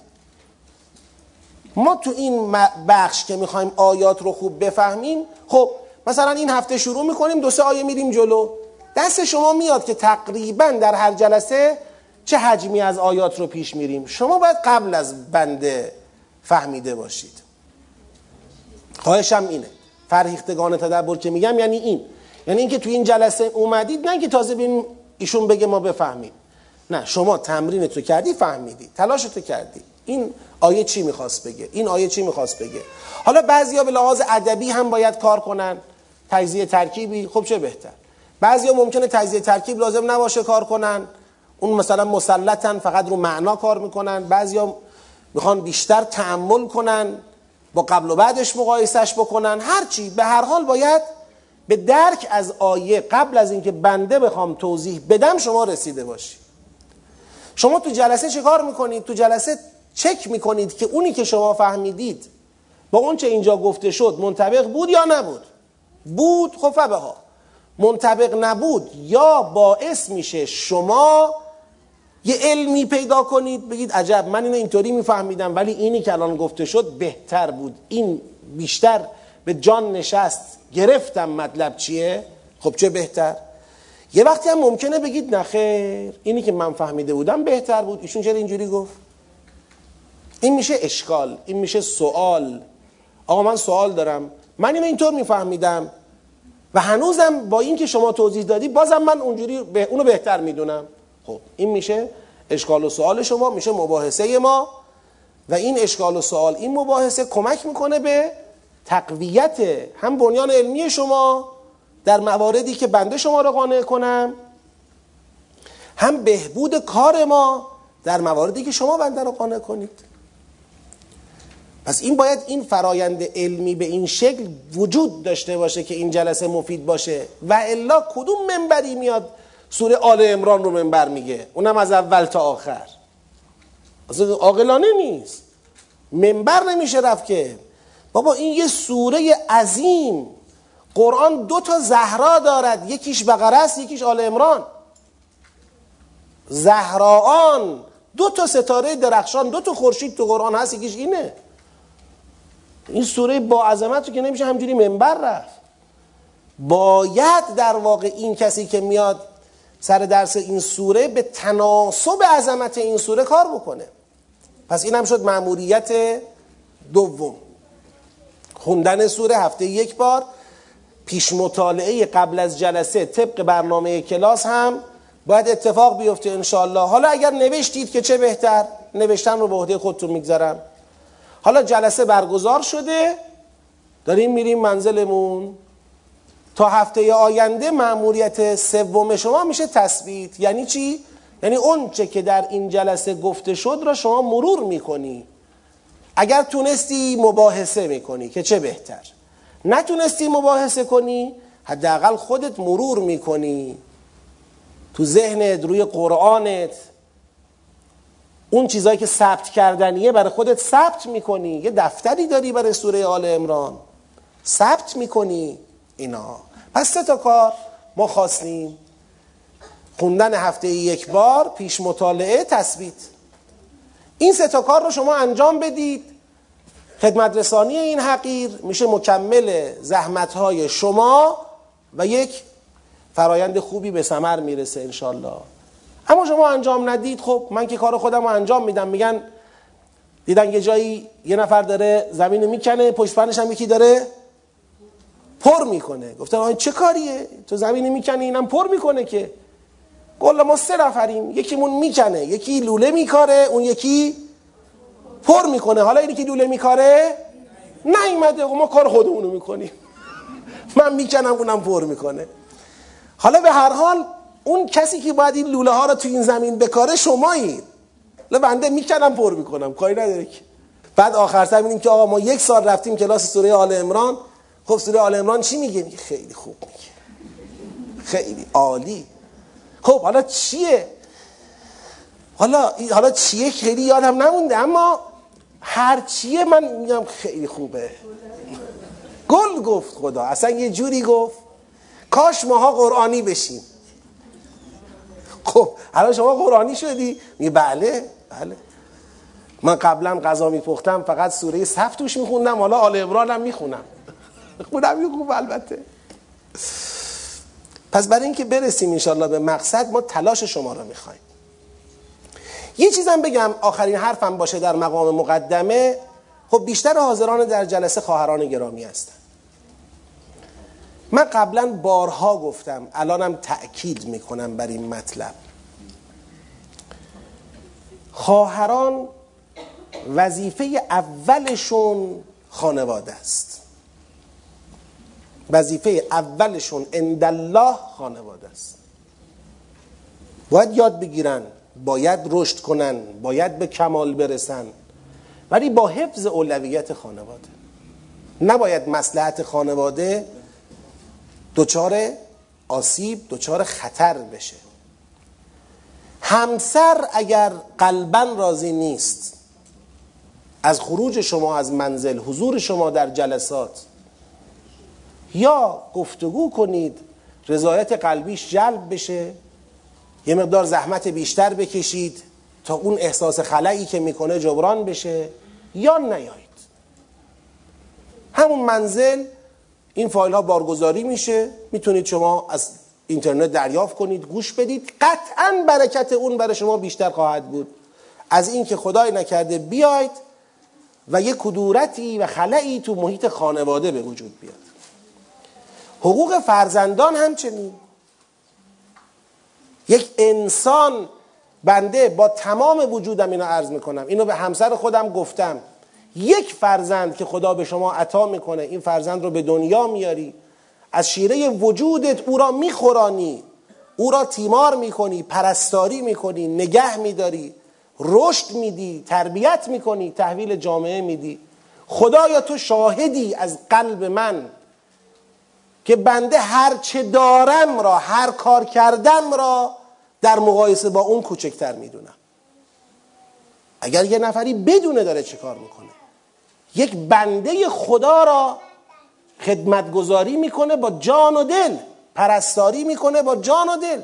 ما تو این بخش که می‌خوایم آیات رو خوب بفهمیم خب مثلا این هفته شروع می‌کنیم دو سه آیه میریم جلو. دست شما میاد که تقریبا در هر جلسه چه حجمی از آیات رو پیش میریم. شما باید قبل از بنده فهمیده باشید. خواهشم اینه. فرهیختگان تدبر که میگم یعنی این. یعنی اینکه توی این جلسه اومدید نه که تازه بین ایشون بگه ما بفهمیم. نه شما تمرین تو کردی فهمیدی. تلاش تو کردی. این آیه چی می‌خواست بگه؟ این آیه چی می‌خواست بگه؟ حالا بعضیا به لحاظ ادبی هم باید کار کنن. تجزیه ترکیبی خب چه بهتر؟ بعضیا ممکنه تجزیه ترکیب لازم نباشه کار کنن. اون مثلا مسلطن فقط رو معنا کار می‌کنن. بعضیا می‌خوان بیشتر تعمل کنن با قبل و بعدش مقایسش بکنن. هرچی به هر حال باید به درک از آیه قبل از اینکه بنده بخوام توضیح بدم شما رسیده باشی. شما تو جلسه چه کار می‌کنید؟ تو جلسه چک می‌کنید که اونی که شما فهمیدید با اون چه اینجا گفته شد منطبق بود یا نبود؟ بود خب ها منطبق نبود یا باعث میشه شما یه علمی پیدا کنید بگید عجب من اینو اینطوری میفهمیدم ولی اینی که الان گفته شد بهتر بود. این بیشتر به جان نشست گرفتم مطلب چیه؟ خب چه بهتر؟ یه وقتی هم ممکنه بگید نخیر اینی که من فهمیده بودم بهتر بود. ایشون چرا اینجوری گفت؟ این میشه اشکال این میشه سوال. آقا من سوال دارم. من اینو اینطور میفهمیدم. و هنوزم با این که شما توضیح دادی بازم من اونجوری به اونو بهتر می‌دونم. خب این میشه اشکال و سوال شما میشه مباحثه ما. و این اشکال و سوال این مباحثه کمک می‌کنه به تقویت هم بنیان علمی شما در مواردی که بنده شما رو قانع کنم هم بهبود کار ما در مواردی که شما بنده رو قانع کنید. پس این باید این فرایند علمی به این شکل وجود داشته باشه که این جلسه مفید باشه. و الا کدوم منبری میاد سوره آل امران رو منبر میگه؟ اونم از اول تا آخر. اصلا عاقلانه نیست. منبر نمیشه رفت که بابا این یه سوره عظیم. قرآن دو تا زهرا دارد. یکیش بقره است یکیش آل امران زهراان. دو تا ستاره درخشان دو تا خورشید تو قرآن هست یکیش اینه. این سوره با عظمت رو که نمیشه همجوری منبر رفت. باید در واقع این کسی که میاد سر درس این سوره به تناسب عظمت این سوره کار بکنه. پس این هم شد معمولیت دوم. خوندن سوره هفته یک بار پیش مطالعه قبل از جلسه طبق برنامه کلاس هم باید اتفاق بیفته انشالله حالا اگر نوشتید که چه بهتر نوشتن رو به عهده خودتون می‌گذارم. حالا جلسه برگزار شده داریم میریم منزلمون. تا هفته آینده معمولیت سوم شما میشه تثبیت. یعنی چی؟ یعنی اون چه که در این جلسه گفته شد را شما مرور می‌کنی. اگر تونستی مباحثه می‌کنی که چه بهتر. نتونستی مباحثه کنی حداقل خودت مرور می‌کنی. تو ذهنت روی قرآنت اون چیزایی که ثبت کردنیه برای خودت ثبت می‌کنی. یه دفتری داری برای سوره آل امران ثبت می‌کنی اینا. پس سه تا کار ما خواستیم. خوندن هفته یک بار پیش مطالعه تثبیت. این سه تا کار رو شما انجام بدید. خدمت رسانی این حقیر میشه مکمل زحمت های شما و یک فرایند خوبی به ثمر می‌رسه انشالله اما شما انجام ندید خب من که کار خودم رو انجام میدم. میگن دیدن یه جایی یه نفر داره زمین می‌کنه پشت هم یکی داره پر می‌کنه. گفتن آن چه کاریه؟ تو زمینی می‌کنی؟ اینم پر می‌کنه که. کلا ما سه نفریم. یکیمون می‌کنه. یکی لوله میکاره اون یکی پر می‌کنه. حالا اینی که لوله میکاره نیومده. ما کار خودمونو می‌کنیم. من می‌کنم اونم پر می‌کنه. حالا به هر حال اون کسی که باید این لوله ها رو تو این زمین بکاره شمایید بنده می‌کنم پر می‌کنم. کاری نداره که. بعد آخر سر می‌بینیم که آقا ما یک سال رفتیم کلاس سوره آل عمران. خب سوره آل عمران چی میگه؟ میگه خیلی خوب میگه. خیلی عالی. خب حالا چیه؟ حالا حالا چیه؟ خیلی یادم نمونده اما هر چیه من میگم خیلی خوبه. گل گفت خدا. اصلا یه جوری گفت کاش ماها قرآنی بشیم. خب الان شما قرآنی شدی؟ میگه بله بله. من قبلا غذا میپختم فقط سوره صف توش میخوندم حالا آل عمران هم می‌خونم. خودم خوب البته. پس برای اینکه برسیم انشالله به مقصد ما تلاش شما رو می‌خوایم. یه چیزم بگم آخرین حرفم باشه در مقام مقدمه. خب بیشتر حاضران در جلسه خواهران گرامی هستن. من قبلا بارها گفتم الانم تأکید می‌کنم بر این مطلب. خواهران وظیفه اولشون خانواده است. وظیفه اولشون الله خانواده است. باید یاد بگیرن باید رشد کنن باید به کمال برسن. ولی با حفظ اولویت خانواده. نباید مسلحت خانواده دچار آسیب دچار خطر بشه. همسر اگر قلبا راضی نیست از خروج شما از منزل حضور شما در جلسات یا گفتگو کنید رضایت قلبیش جلب بشه یه مقدار زحمت بیشتر بکشید تا اون احساس خلایی که می‌کنه جبران بشه یا نیایید. همون منزل این فایل ها بارگذاری میشه. می‌تونید شما از اینترنت دریافت کنید گوش بدید. قطعا برکت اون برای شما بیشتر خواهد بود. از اینکه خدای نکرده بیاید و یک کدورتی و خلایی تو محیط خانواده به وجود بیاد. حقوق فرزندان همچنین. یک انسان بنده با تمام وجودم اینو عرض می‌کنم. اینو به همسر خودم گفتم. یک فرزند که خدا به شما عطا می‌کنه این فرزند رو به دنیا میاری. از شیره وجودت او را میخورانی. او را تیمار می‌کنی پرستاری می‌کنی نگه میداری. رشد میدی تربیت می‌کنی تحویل جامعه میدی. خدایا تو شاهدی از قلب من که بنده هر چه دارم را هر کار کردم را در مقایسه با اون کوچکتر می‌دونم. اگر یه نفری بدونه داره چه کار می‌کنه. یک بنده خدا را خدمتگذاری می‌کنه با جان و دل پرستاری می‌کنه با جان و دل.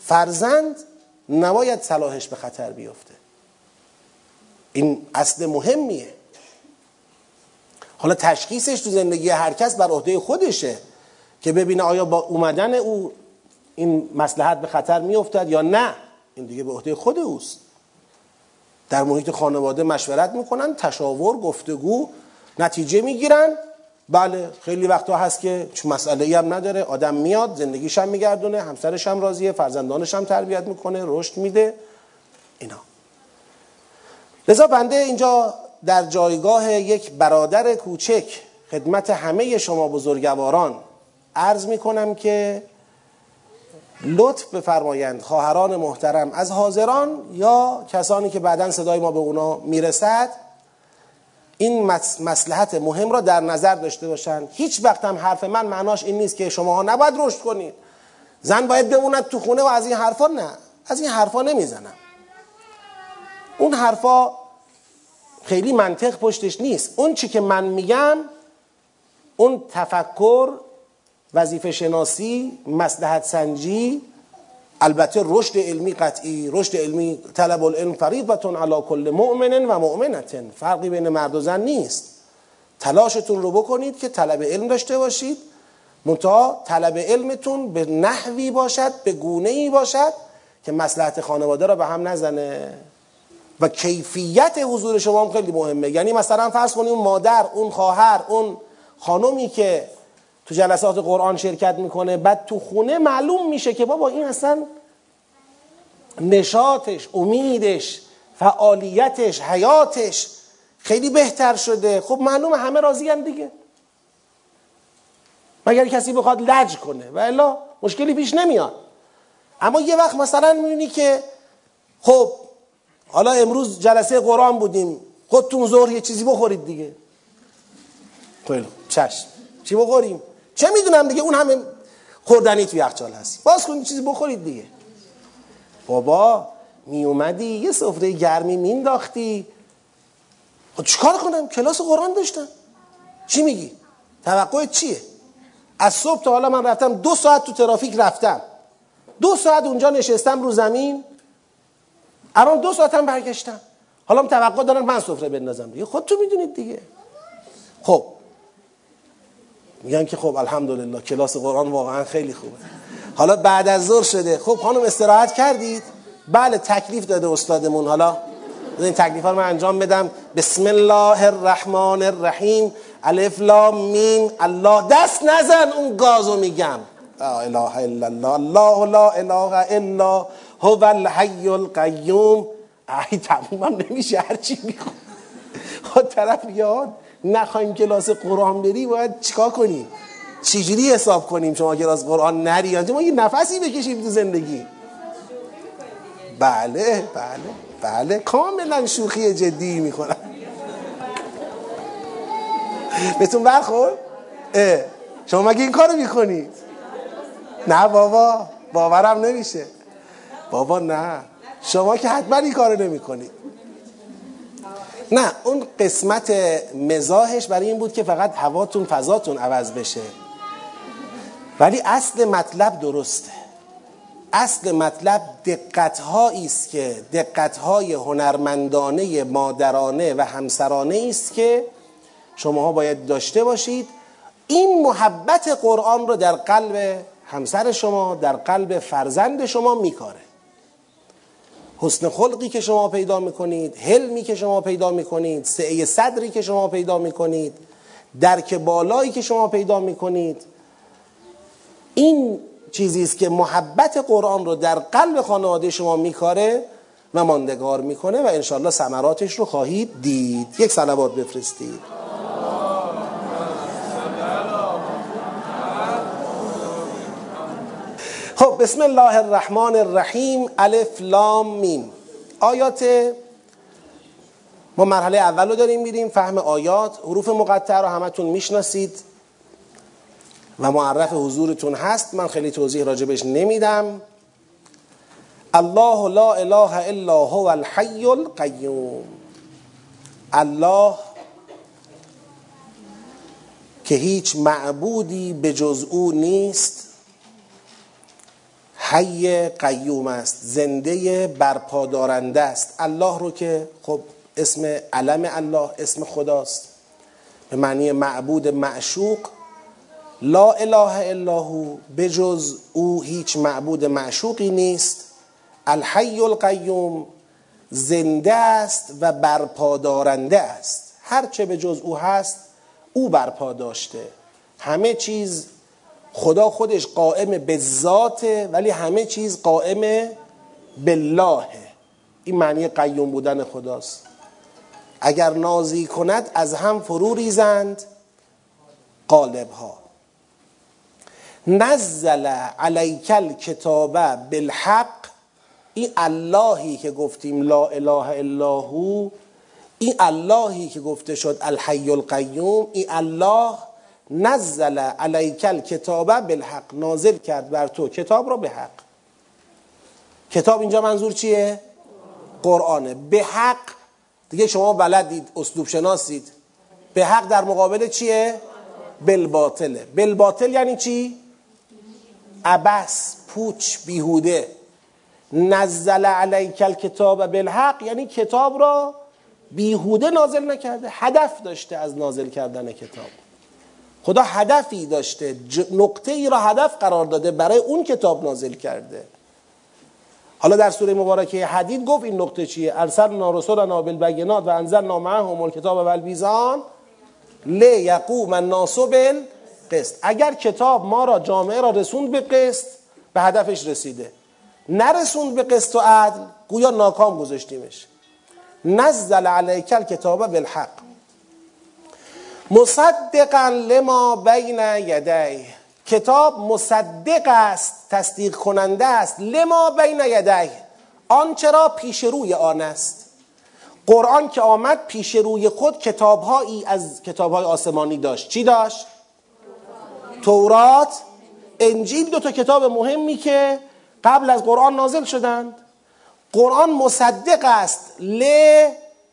فرزند نباید صلاحش به خطر بیفته. این اصل مهمیه. حالا تشخیصش تو زندگی هر کس بر عهده خودشه که ببینه آیا با اومدن او این مسلحت به خطر میافتد یا نه. این دیگه به عهده خود اوست. در محیط خانواده مشورت می‌کنن تشاور گفتگو نتیجه می‌گیرن. بله خیلی وقتا هست که چون مسئله هم نداره. آدم میاد زندگیش هم میگردونه همسرش هم راضیه فرزندانش هم تربیت می‌کنه رشد میده. اینا. لذا بنده اینجا در جایگاه یک برادر کوچک خدمت همه شما بزرگواران عرض می‌کنم که لطف بفرمایند خواهران محترم از حاضران یا کسانی که بعدا صدای ما به اونا می‌رسد این مسلحت مهم را در نظر داشته باشند. هیچ وقت هم حرف من معناش این نیست که شماها نباید رشد کنید. زن باید بموند تو خونه و از این حرفا نه از این حرفا نمی‌زنم. اون حرفا خیلی منطق پشتش نیست. اون چی که من میگم اون تفکر وظیفه شناسی مسلحت سنجی البته رشد علمی قطعی رشد علمی طلب العلم فریضتون علی کل مؤمن و مؤمنتن فرقی بین مرد و زن نیست. تلاشتون رو بکنید که طلب علم داشته باشید. منتها طلب علمتون به نحوی باشد به گونه ای باشد که مسلحت خانواده را به هم نزنه. و کیفیت حضور شما هم خیلی مهمه. یعنی مثلا فرض کنید اون مادر اون خواهر اون خانومی که تو جلسات قرآن شرکت می‌کنه بعد تو خونه معلوم میشه که بابا این اصلا نشاتش امیدش فعالیتش حیاتش خیلی بهتر شده. خب معلومه همه راضی هم دیگه. مگر کسی بخواد لج کنه؟ و الا مشکلی پیش نمیاد. اما یه وقت مثلا می‌بینی که خب حالا امروز جلسه قرآن بودیم خودتون ظهر یه چیزی بخورید دیگه. خیلی چشم. چی بخوریم؟ چه می‌دونم دیگه؟ اون همه خوردنی تو یخچال هست. باز کنید چیزی بخورید دیگه. بابا می اومدی یه سفره گرمی مینداختی خب چیکار کنم؟ کلاس قرآن داشتم. چی میگی؟ توقع چیه؟ از صبح تا حالا من رفتم دو ساعت تو ترافیک رفتم. دو ساعت اونجا نشستم رو زمین. الان دو ساعتم برگشتم. حالا توقع دارن من سفره بندازم. دیگه خودتون می‌دونید دیگه. خب میگن که خب الحمدلله کلاس قرآن واقعا خیلی خوبه. حالا بعد از ظهر شده. خب خانم استراحت کردید؟ بله تکلیف داده استادمون. حالا این تکلیف ها رو من انجام بدم. بسم الله الرحمن الرحیم. الف لام میم. الله. دست نزن اون گازو میگم. لا اله الا الله. الله لا اله الا هو الحی القیوم. ای تمومم نمیشه هرچی می‌خوام. خود طرف یاد نخواهیم کلاس قرآن بری باید چیکار کنیم چجوری حساب کنیم شما کلاس قرآن نری؟ ما یه نفسی بکشیم تو زندگی. بله بله بله. کاملا شوخی جدی می‌کنم. بهتون برخورد؟ شما مگه این کارو می‌کنید نه بابا باورم نمیشه. بابا نه. شما که حتما این کارو نمی‌کنید نه اون قسمت مزاحش برای این بود که فقط هواتون فضاتون عوض بشه. ولی اصل مطلب درسته. اصل مطلب دقت است که دقت های هنرمندانه مادرانه و همسرانه است که شماها باید داشته باشید. این محبت قرآن رو در قلب همسر شما در قلب فرزند شما میکاره. حسن خلقی که شما پیدا می‌کنید حلمی که شما پیدا می‌کنید سعه صدری که شما پیدا می‌کنید درک بالایی که شما پیدا می‌کنید این چیزی است که محبت قرآن رو در قلب خانواده شما میکاره و ماندگار می‌کنه و انشالله ثمراتش رو خواهید دید. یک صلوات بفرستید. خب بسم الله الرحمن الرحیم. الف لام میم. آیات ما مرحله اول رو داریم میریم فهم آیات. حروف مقطع رو همتون می‌شناسید. و معرف حضورتون هست. من خیلی توضیح راجبش نمیدم. الله لا اله الا هو الحی القیوم. الله که هیچ معبودی به جز او نیست. حی قیوم است زنده برپادارنده است. الله رو که خب اسم علم الله اسم خداست. به معنی معبود معشوق. لا اله الا هو بجز او هیچ معبود معشوقی نیست. الحی القیوم زنده است و برپادارنده است. هرچه به جز او هست او برپا داشته. همه چیز خدا خودش قائم به ذاته ولی همه چیز قائم بالله این معنی قیوم بودن خداست. اگر نازی کند از هم فرو ریزند قالب ها نزل علیک الکتاب بالحق. این اللهی که گفتیم لا اله الا هو این اللهی که گفته شد الحی القیوم این الله نزل علیک الکتاب بالحق نازل کرد بر تو کتاب را به حق. کتاب اینجا منظور چیه؟ قرآنه. به حق دیگه شما بلدید اسلوب شناسید. به حق در مقابل چیه؟ بالباطله. بالباطل یعنی چی؟ عبس پوچ بیهوده. نزل علیک الکتاب بالحق یعنی کتاب را بیهوده نازل نکرده. هدف داشته از نازل کردن کتاب. خدا هدفی داشته نقطه ای را هدف قرار داده برای اون کتاب نازل کرده. حالا در سوره مبارکه حدید گفت این نقطه چیه؟ ارسلنا رسولنا بالبینات و انزلنا معهم الکتاب و المیزان لیقوم الناس بالقسط. اگر کتاب ما را جامعه را رسوند به قسط به هدفش رسیده. نرسوند به قسط و عدل گویا ناکام گذاشتیمش. نزل علیک الکتاب بالحق. مصدقا لما بین یدیه. کتاب مصدق است تصدیق کننده است لما بین یدیه. آنچه را پیش روی آن است. قرآن که آمد پیش روی خود کتابهایی از کتابهای آسمانی داشت. چی داشت؟ تورات انجیل دو تا کتاب مهمی که قبل از قرآن نازل شدند. قرآن مصدق است. ل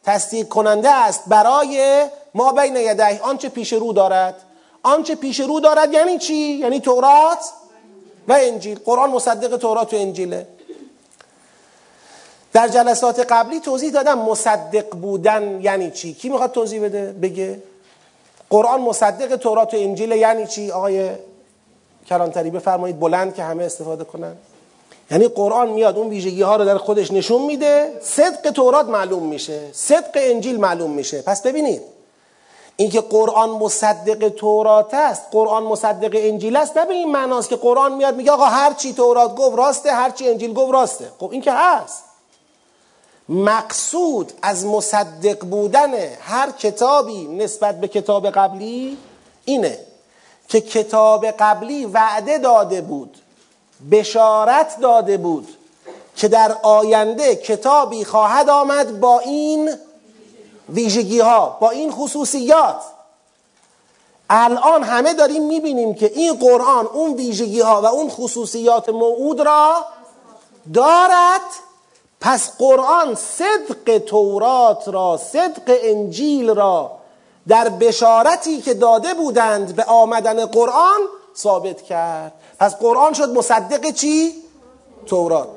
تصدیق کننده است برای ما بین یدیه آنچه پیش رو دارد. آنچه پیش رو دارد یعنی چی؟ یعنی تورات و انجیل. قرآن مصدق تورات و انجیله. در جلسات قبلی توضیح دادم مصدق بودن یعنی چی. کی می‌خواد توضیح بده؟ بگه. قرآن مصدق تورات و انجیل یعنی چی؟ آقای کلانتری بفرمایید بلند که همه استفاده کنن یعنی قرآن میاد اون ویژگی ها رو در خودش نشون میده صدق تورات معلوم میشه صدق انجیل معلوم میشه. پس ببینید اینکه قرآن مصدق تورات است قرآن مصدق انجیل است نه به این معناست که قرآن میاد میگه آقا هر چی تورات گفت راسته هر چی انجیل گفت راسته. خب این که هست. مقصود از مصدق بودن هر کتابی نسبت به کتاب قبلی اینه که کتاب قبلی وعده داده بود. بشارت داده بود که در آینده کتابی خواهد آمد با این ویژگی ها با این خصوصیات. الان همه داریم می‌بینیم که این قرآن اون ویژگی ها و اون خصوصیات موعود را دارد. پس قرآن صدق تورات را صدق انجیل را در بشارتی که داده بودند به آمدن قرآن ثابت کرد. پس قرآن شد مصدق چی؟ تورات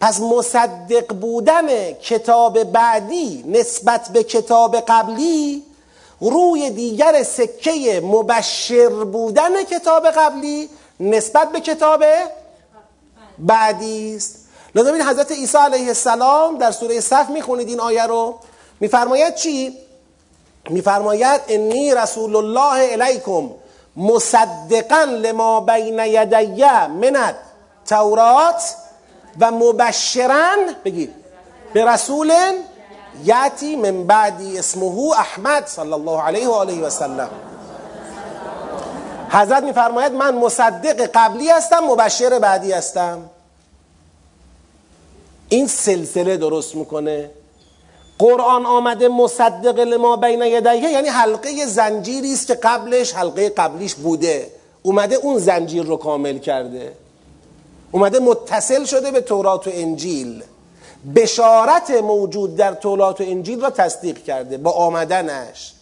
پس مصدق بودن کتاب بعدی نسبت به کتاب قبلی روی دیگر سکه مبشر بودن کتاب قبلی نسبت به کتاب بعدی است لازم این حضرت عیسی علیه السلام در سوره صف می‌خونید این آیه رو میفرماید چی؟ میفرماید انی رسول الله الیکم مصدقا لما بین یدیه من تورات و مبشرا بگید به رسول یاتی من بعدی اسمه احمد صلی الله علیه و آله و سلم. حضرت میفرماید من مصدق قبلی هستم مبشر بعدی هستم. این سلسله درست می‌کنه؟ قرآن آمده مصدق لما بین یدیه یعنی حلقه زنجیری است که قبلش حلقه قبلیش بوده. اومده اون زنجیر رو کامل کرده. اومده متصل شده به تورات و انجیل. بشارت موجود در تورات و انجیل را تصدیق کرده با آمدنش.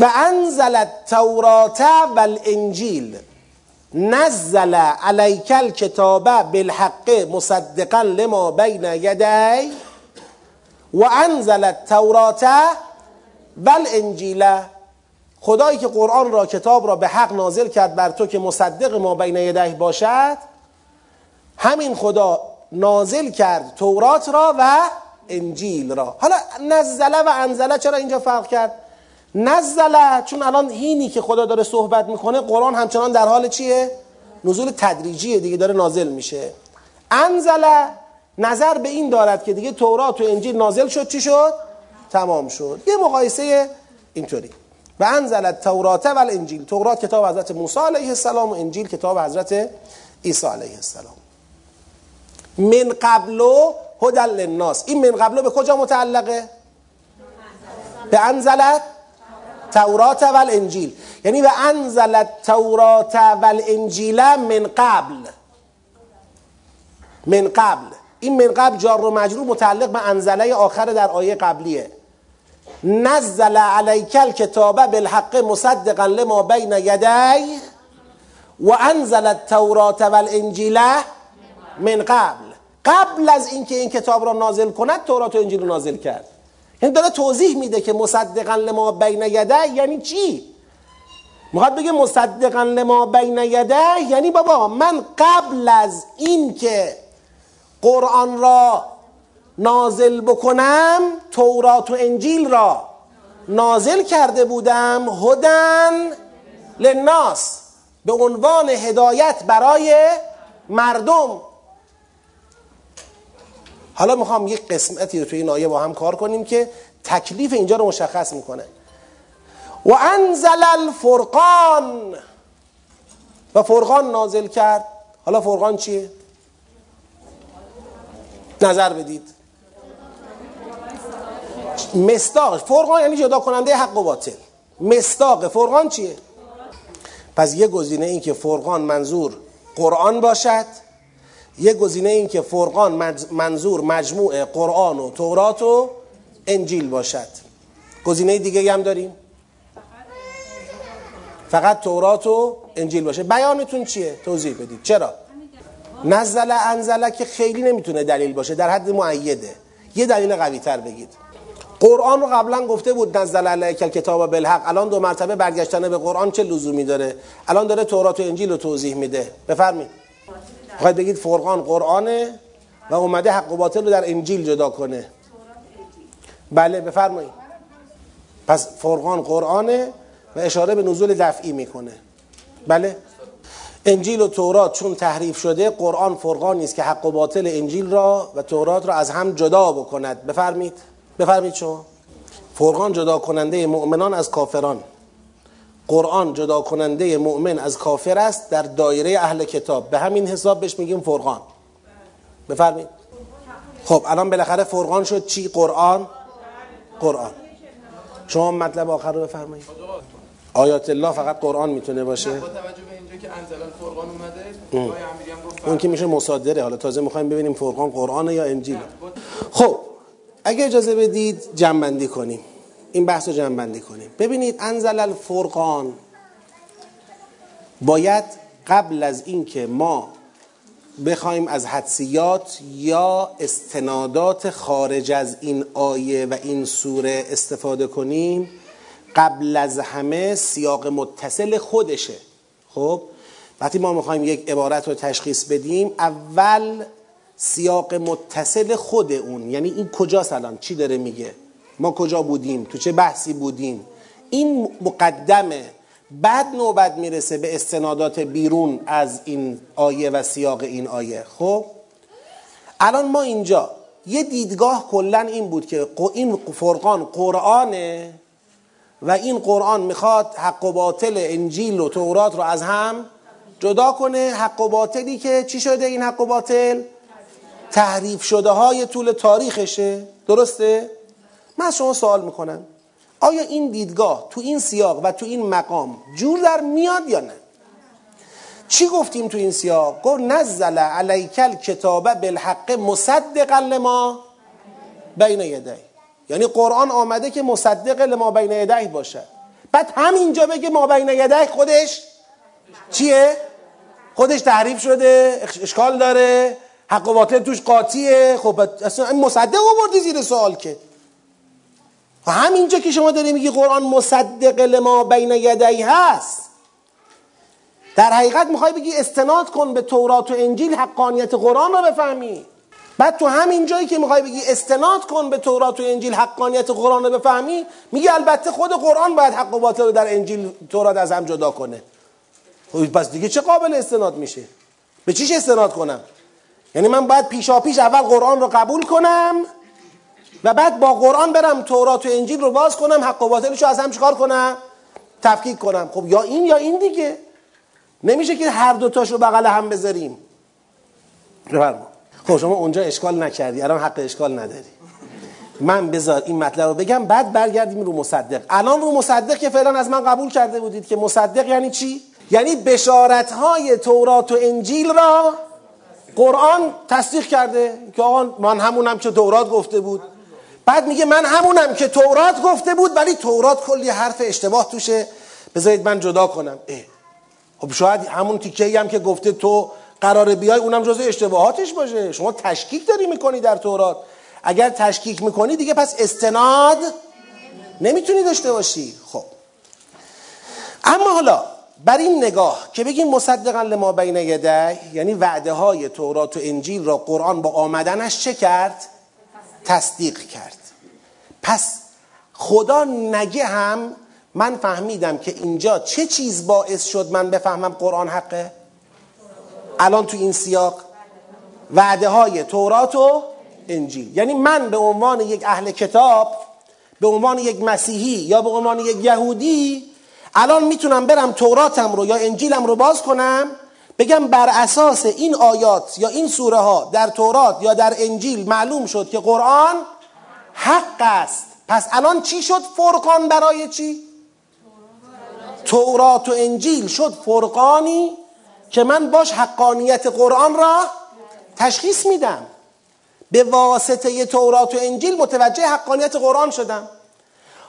و انزل التورات و الانجیل. نزل علیک الکتاب بالحق مصدقا لما بین یدی و انزل التورات و الانجیل خدایی که قرآن را کتاب را به حق نازل کرد بر تو که مصدق ما بین یدیه باشد همین خدا نازل کرد تورات را و انجیل را. حالا نزله و انزله چرا اینجا فرق کرد؟ نزله چون الان هینی که خدا داره صحبت می‌کنه قرآن همچنان در حال چیه؟ نزول تدریجیه دیگه داره نازل میشه. انزله نظر به این دارد که دیگه تورات و انجیل نازل شد چی شد؟ تمام شد. یه مقایسه اینطوری. و انزل التورات و الانجیل تورات کتاب حضرت موسی علیه السلام و انجیل کتاب حضرت عیسی علیه السلام. من قبلو هدل للناس. این من قبلو به کجا متعلقه؟ به انزلت؟ تورات و الانجیل یعنی به انزلت تورات و الانجیل من قبل. من قبل. این من قبل جار و مجرور متعلق به انزله آخر در آیه قبلیه. نزل علیک الکتاب بالحق مصدقا لما بین یدی و انزل التورات و الانجیل من قبل. قبل از اینکه این کتاب را نازل کند تورات و انجیل رو نازل کرد. یعنی داره توضیح میده که مصدقا لما بین یده یعنی چی؟ می‌خواد بگه مصدقا لما بین یده یعنی بابا من قبل از اینکه قرآن را نازل بکنم تورات و انجیل را نازل کرده بودم هدن للناس به عنوان هدایت برای مردم. حالا می‌خوام یک قسمتی رو توی این آیه با هم کار کنیم که تکلیف اینجا رو مشخص می‌کنه. و انزل الفرقان. و فرقان نازل کرد. حالا فرقان چیه؟ نظر بدید. مستاق. فرقان یعنی جدا کننده حق و باطل. مستاق. فرقان چیه؟ پس یه گزینه این که فرقان منظور قرآن باشد. یه گزینه این که فرقان منظور مجموع قرآن و تورات و انجیل باشد. گزینه دیگه هم داریم؟ فقط تورات و انجیل باشه. بیانتون چیه؟ توضیح بدید. چرا؟ نزل انزله که خیلی نمی‌تونه دلیل باشه. در حد معیده یه دلیل قوی تر بگید. قرآن رو قبلا گفته بود نزل علیک کتاب بالحق. الان دو مرتبه برگشتن به قرآن چه لزومی داره؟ الان داره تورات و انجیل رو توضیح میده. بفرمایید. خواهید بگید فرقان قرآنه و اومده حق و باطل رو در انجیل جدا کنه. بله بفرمایید. پس فرقان قرآنه و اشاره به نزول دفعی می‌کنه. بله؟ انجیل و تورات چون تحریف شده قرآن فرقانی است که حق و باطل انجیل را و تورات را از هم جدا بکند. بفرمید. بفرمید شما. فرقان جدا کننده مؤمنان از کافران. قرآن جدا کننده مؤمن از کافر است در دایره اهل کتاب. به همین حساب بهش میگیم فرقان. بفرمید خب الان بالاخره فرقان شد. چی؟ قرآن؟ قرآن. شما مطلب آخر رو بفرمایید. آیات الله فقط قرآن می‌تونه باشه؟ با توجه به اینجا که انزل فرقان اومده اون که میشه مصادره. حالا تازه می‌خوایم ببینیم فرقان قرآن یا انجیل. خب اگه اجازه بدید جنبندی کنیم. این بحث رو جنبندی کنیم. ببینید انزل الفرقان. باید قبل از اینکه ما بخوایم از حدسیات یا استنادات خارج از این آیه و این سوره استفاده کنیم قبل از همه سیاق متصل خودشه. خب؟ وقتی ما می‌خوایم یک عبارت رو تشخیص بدیم اول سیاق متصل خود اون. یعنی این کجاست الان؟ چی داره میگه؟ ما کجا بودیم؟ تو چه بحثی بودیم؟ این مقدمه بعد نوبت می‌رسه به استنادات بیرون از این آیه و سیاق این آیه. خب؟ الان ما اینجا یه دیدگاه کلا این بود که این فرقان قرآنه و این قرآن می‌خواد حق و باطل انجیل و تورات رو از هم جدا کنه. حق و باطلی که چی شده این حق و باطل؟ تحریف شده های طول تاریخشه. درسته؟ من از شما سوال می‌کنم. آیا این دیدگاه تو این سیاق و تو این مقام جور در میاد یا نه؟ چی گفتیم تو این سیاق؟ گفت نزل علیکل کتابه بالحق مصدقا لما بین یدی یعنی قرآن آمده که مصدق لما بین یدی باشه. بعد همینجا بگه ما بین یدی خودش چیه؟ خودش تحریف شده اشکال داره حق و باطل توش قاطیه. خب اصلا مصدق آوردی زیر سوال که. و همینجا که شما داری میگی قرآن مصدق لما بین یدی هست. در حقیقت می‌خوای بگی استناد کن به تورات و انجیل حقانیت قرآن رو بفهمی. بعد تو همین جایی که می‌خوای بگی استناد کن به تورات و انجیل حقانیت قرآن رو بفهمی میگی البته خود قرآن باید حق و باطل رو در انجیل تورات از هم جدا کنه. خب پس دیگه چه قابل استناد میشه؟ به چیش استناد کنم؟ یعنی من باید پیشا پیش اول قرآن رو قبول کنم و بعد با قرآن برم تورات و انجیل رو باز کنم حق و باطلش رو از هم چیکار کنم؟ تفکیک کنم. خب یا این یا این دیگه. نمیشه که هر دوتاش رو بغل هم بذاریم. بفرما. خب شما اونجا اشکال نکردی. الان حق اشکال نداری. من بذار این مطلب رو بگم بعد برگردیم رو مصدق. الان رو مصدق که فعلا از من قبول کرده بودید که مصدق یعنی چی؟ یعنی بشارت های تورات و انجیل را قرآن تصدیق کرده. که آقا من همونم که تورات گفته بود. بعد میگه من همونم که تورات گفته بود ولی تورات کلی حرف اشتباه توشه. بذارید من جدا کنم. اه. خب شاید همون تیکه هم که گفته تو قرار بیای اونم جزء اشتباهاتش باشه. شما تشکیک داری می‌کنی در تورات. اگر تشکیک می‌کنی دیگه پس استناد نمی‌تونی داشته باشی. خب. اما حالا بر این نگاه که بگیم مصدقا لما بین یده یعنی وعده های تورات و انجیل را قرآن با آمدنش چه کرد؟ تصدیق کرد. پس خدا نگه هم من فهمیدم که اینجا چه چیز باعث شد من بفهمم قرآن حقه؟ الان تو این سیاق وعده های تورات و انجیل یعنی من به عنوان یک اهل کتاب به عنوان یک مسیحی یا به عنوان یک یهودی الان می‌تونم برم توراتم رو یا انجیلم رو باز کنم بگم بر اساس این آیات یا این سوره ها در تورات یا در انجیل معلوم شد که قرآن حق است. پس الان چی شد فرقان برای چی؟ تورات و انجیل شد فرقانی که من باش حقانیت قرآن را تشخیص میدم. به واسطه تورات و انجیل متوجه حقانیت قرآن شدم.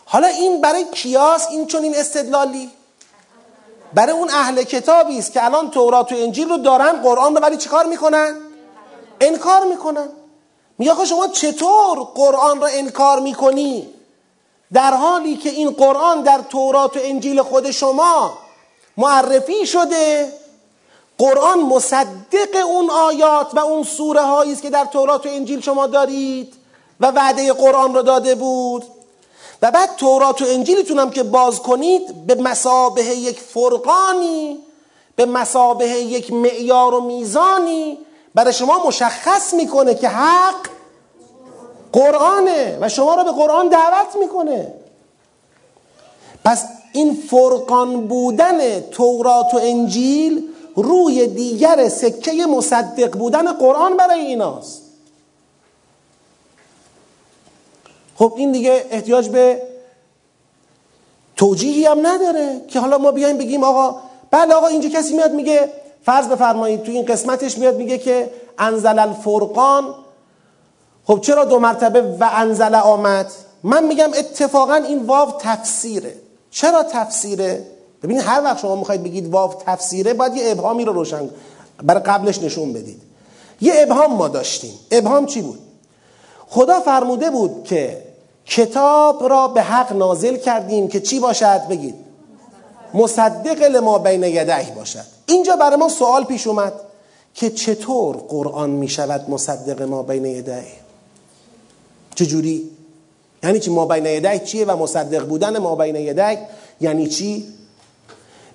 حالا این برای کیاس این چون این استدلالی؟ برای اون اهل کتابی است که الان تورات و انجیل رو دارن قرآن رو ولی چیکار می‌کنن؟ انکار می‌کنن. میگه شما چطور قرآن رو انکار می‌کنی؟ در حالی که این قرآن در تورات و انجیل خود شما معرفی شده قرآن مصدق اون آیات و اون سوره هایی است که در تورات و انجیل شما دارید و وعده قرآن رو داده بود. و بعد تورات و انجیلتون هم که باز کنید به مسابه یک فرقانی به مسابه یک معیار و میزانی برای شما مشخص می‌کنه که حق قرآنه و شما رو به قرآن دعوت می‌کنه. پس این فرقان بودن تورات و انجیل روی دیگر سکه مصدق بودن قرآن برای ایناست. خب این دیگه احتیاج به توجیهی هم نداره که حالا ما بیایم بگیم آقا بله آقا اینجا کسی میاد میگه فرض بفرمایید تو این قسمتش میاد میگه که انزل الفرقان. خب چرا دو مرتبه و انزل آمد؟ من میگم اتفاقا این واو تفسیره. چرا تفسیره؟ ببینید هر وقت شما می‌خواید بگید واو تفسیره باید یه ابهامی رو روشن برای قبلش نشون بدید. یه ابهام ما داشتیم. ابهام چی بود؟ خدا فرموده بود که کتاب را به حق نازل کردیم که چی باشد؟ بگید. مصدق لما بین یدعی باشد. اینجا برای ما سوال پیش اومد که چطور قرآن می شود مصدق ما بین یدعی چجوری؟ یعنی چی ما بین یدعی چیه و مصدق بودن ما بین یدعی یعنی چی؟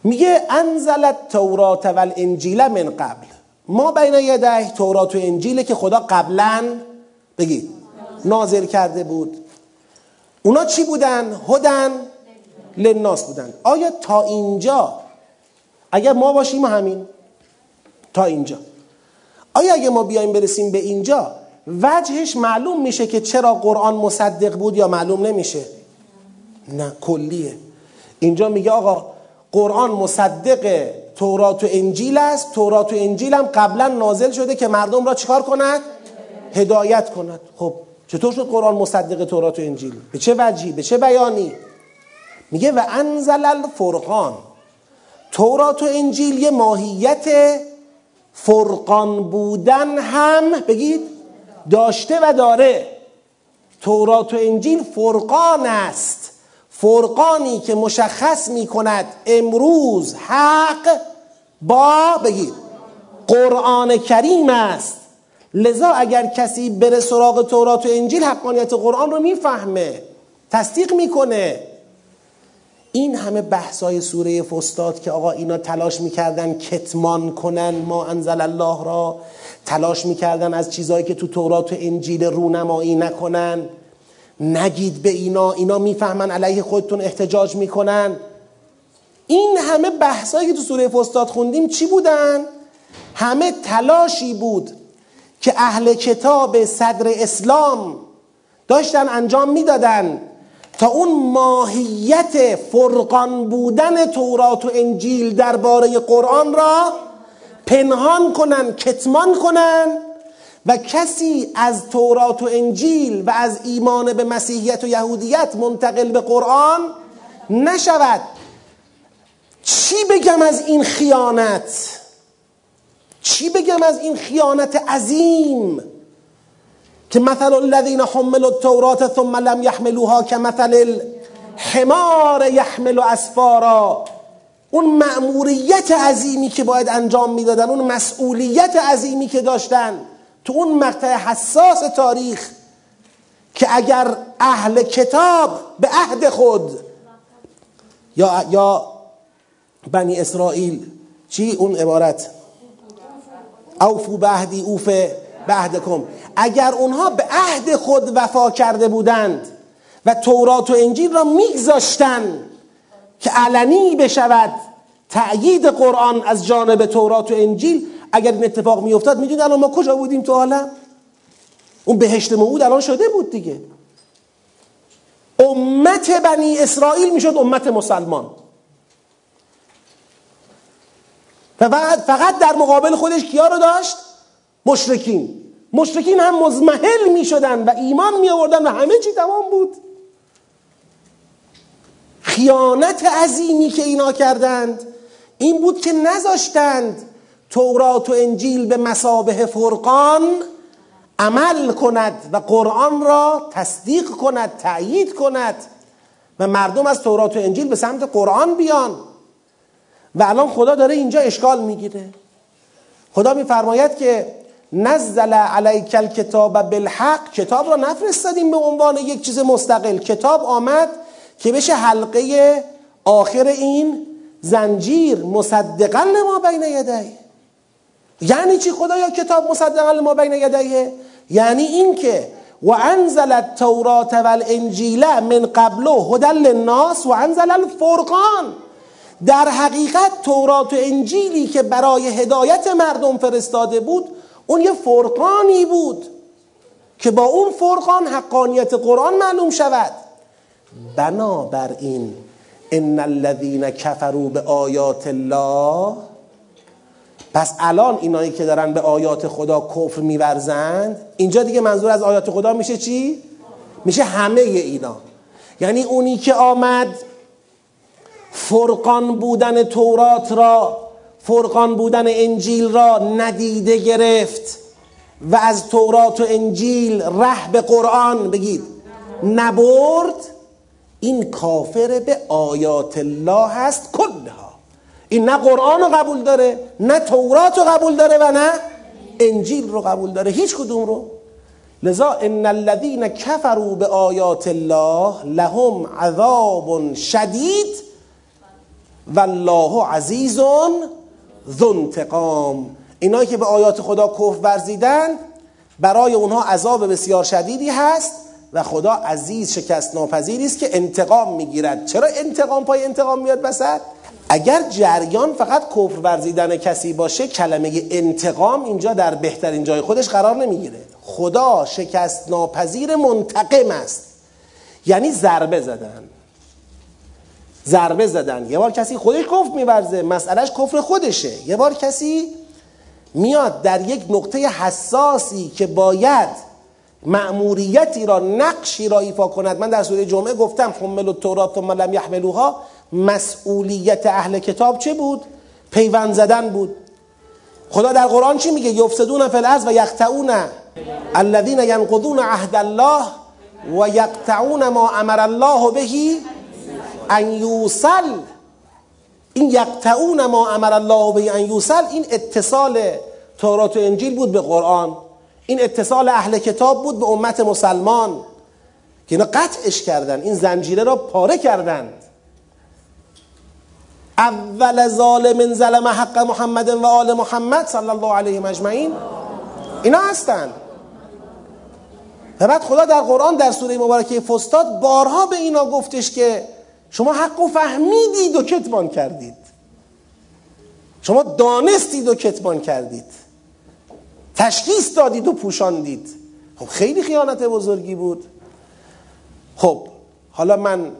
میگه انزلت تورات و الانجیل من قبل. ما بین یدعی تورات و انجیله که خدا قبلا بگید. نازل کرده بود. اونا چی بودن؟ هدن. لناس بودن. آیا تا اینجا اگر ما باشیم همین. تا اینجا. آیا اگه ما بیایم برسیم به اینجا وجهش معلوم میشه که چرا قرآن مصدق بود یا معلوم نمیشه؟ نه کلیه. اینجا میگه آقا قرآن مصدق تورات و انجیل است. تورات و انجیل هم قبلا نازل شده که مردم را چیکار کند؟ هدایت کند. خب چطور شد قرآن مصدق تورات و انجیل؟ به چه وجهی؟ به چه بیانی؟ میگه و انزل الفرقان. تورات و انجیل یه ماهیت فرقان بودن هم بگید داشته و داره. تورات و انجیل فرقان است. فرقانی که مشخص می کند امروز حق با بگید قرآن کریم است. لذا اگر کسی بره سراغ تورات و انجیل حقانیت قرآن رو می‌فهمه تصدیق می‌کنه. این همه بحثای سوره فستاد که آقا اینا تلاش می‌کردن کتمان کنن ما انزل الله را تلاش می‌کردن از چیزهایی که تو تورات و انجیل رونمایی نکنن. نگید به اینا اینا می‌فهمن علیه خودتون احتجاج می‌کنن. این همه بحثایی که تو سوره فستاد خوندیم چی بودن؟ همه تلاشی بود که اهل کتاب صدر اسلام داشتن انجام می‌دادن. تا اون ماهیت فرقان بودن تورات و انجیل درباره قرآن را پنهان کنن کتمان کنن و کسی از تورات و انجیل و از ایمان به مسیحیت و یهودیت منتقل به قرآن نشود. چی بگم از این خیانت؟ چی بگم از این خیانت عظیم؟ که مثل الذین حملوا التورات ثم لم یحملوها که مثل الحمار یحمل اسفارا اون مأموریت عظیمی که باید انجام می‌دادن اون مسئولیت عظیمی که داشتن تو اون مقطع حساس تاریخ که اگر اهل کتاب به عهد خود یا یا بنی اسرائیل چی؟ اون عبارت. اوفو بعهدی اوف بعهدکم اگر اونها به عهد خود وفا کرده بودند و تورات و انجیل را میگذاشتن که علنی بشود تأیید قرآن از جانب تورات و انجیل اگر این اتفاق میافتاد می‌دونید الان ما کجا بودیم تو عالم؟ اون بهشت موعود الان شده بود دیگه. امت بنی اسرائیل می‌شد امت مسلمان. فقط, فقط در مقابل خودش کیا رو داشت؟ مشرکین. مشرکین هم مزمحل می شدن و ایمان می آوردن و همه چی تمام بود. خیانت عظیمی که اینا کردند این بود که نذاشتند تورات و انجیل به مسابه فرقان عمل کند و قرآن را تصدیق کند تأیید کند و مردم از تورات و انجیل به سمت قرآن بیان. و الان خدا داره اینجا اشکال می‌گیره. خدا میفرماید که نزل علیک الکتاب بالحق. کتاب را نفرستادیم به عنوان یک چیز مستقل. کتاب آمد که بشه حلقه آخر این زنجیر مصدقا لما بین یدیه. یعنی چی خدایا کتاب مصدقا لما بین یدیه؟ یعنی اینکه و انزل التورات والانجیل من قبل هدى للناس و انزل الفرقان. در حقیقت تورات و انجیلی که برای هدایت مردم فرستاده بود اون یه فرقانی بود که با اون فرقان حقانیت قرآن معلوم شود بنابراین ان الذین کفروا به آیات الله پس الان اینایی که دارن به آیات خدا کفر میورزند اینجا دیگه منظور از آیات خدا میشه چی؟ میشه همه اینا یعنی اونی که آمد فرقان بودن تورات را فرقان بودن انجیل را ندیده گرفت و از تورات و انجیل ره به قرآن بگید. نبرد؟ این کافر به آیات الله هست کلها. این نه قرآن رو قبول داره نه تورات رو قبول داره و نه انجیل رو قبول داره. هیچ کدوم رو. لذا ان الذين كفروا به آیات الله لهم عذاب شدید والله عزیز ذو انتقام اینایی که به آیات خدا کفر ورزیدن برای اونها عذاب بسیار شدیدی هست و خدا عزیز شکست ناپذیری است که انتقام می‌گیرد. چرا انتقام پای انتقام میاد وسط؟ اگر جریان فقط کفر ورزیدن کسی باشه کلمه انتقام اینجا در بهترین جای خودش قرار نمی‌گیره. خدا شکست ناپذیر منتقم است. یعنی ضربه زدن. ضربه زدن. یه بار کسی خودش کفر میورزه. مسئلهش کفر خودشه. یه بار کسی میاد در یک نقطه حساسی که باید مأموریتی را نقشی را ایفا کند. من در سوره جمعه گفتم حمل التورات ثم لم یحملوها مسئولیت اهل کتاب چه بود؟ پیوند زدن بود. خدا در قرآن چی میگه؟ یفسدون فی و یقطعون الذين ينقضون عهد الله و یقطعون ما امر الله بهی ان یوصل این یقطعون ما امر الله به ان یوصل این اتصال تورات و انجیل بود به قرآن. این اتصال اهل کتاب بود به امت مسلمان که اینا قطعش کردن. این زنجیره را پاره کردند اول ظالم ظلم حق محمد و آل محمد صلی الله علیه مجمعین اینا هستن. و بعد خدا در قرآن در سوره مبارکه فستاد بارها به اینا گفتش که شما حق و فهمیدید و کتمان کردید. شما دانستید و کتمان کردید. تشخیص دادید و پوشاندید. خب خیلی خیانت بزرگی بود. خب حالا من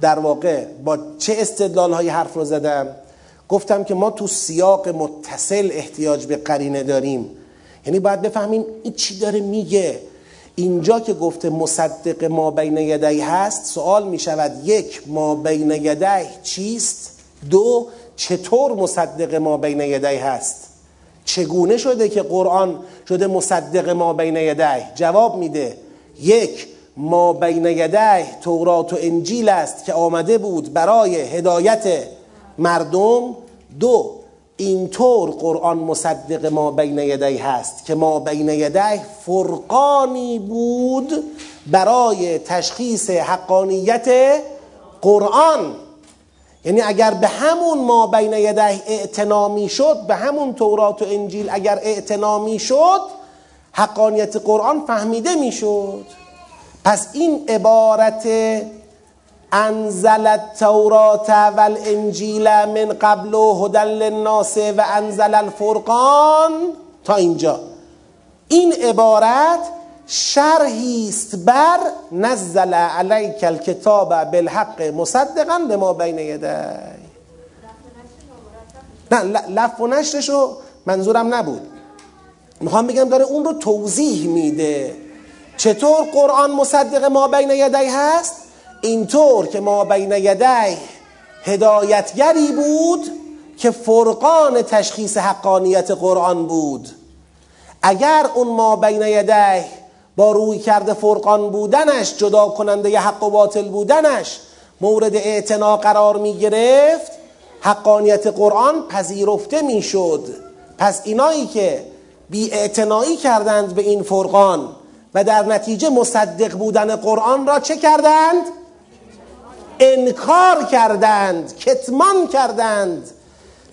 در واقع با چه استدلال های حرف رو زدم؟ گفتم که ما تو سیاق متصل احتیاج به قرینه داریم. یعنی باید بفهمیم این چی داره میگه. اینجا که گفته مصدق ما بین یدی هست سوال می شود یک ما بین یدی چیست؟ دو چطور مصدق ما بین یدی هست؟ چگونه شده که قرآن شده مصدق ما بین یدی جواب میده. یک ما بین یدی تورات و انجیل است که آمده بود برای هدایت مردم. دو اینطور قرآن مصدق ما بین یدی هست که ما بین یدی فرقانی بود برای تشخیص حقانیت قرآن. یعنی اگر به همون ما بین یدی اعتنا شد به همون تورات و انجیل اگر اعتنا شد حقانیت قرآن فهمیده می‌شد پس این عبارت انزل التورات والانجیل من قبل هدى للناس و انزل الفرقان تا اینجا. این عبارت شرحی است بر نزل علیک الکتاب بالحق مصدقا لما بین یدی. نه لف و نشرشو منظورم نبود. می‌خوام بگم داره اون رو توضیح میده. چطور قرآن مصدق ما بین یدی هست؟ اینطور که ما بین یدی هدایتگری بود که فرقان تشخیص حقانیت قرآن بود اگر اون ما بین یدی با روی کرده فرقان بودنش جدا کننده ی حق و باطل بودنش مورد اعتنا قرار می گرفت حقانیت قرآن پذیرفته می شد پس اینایی که بی کردند به این فرقان و در نتیجه مصدق بودن قرآن را چه کردند؟ انکار کردند کتمان کردند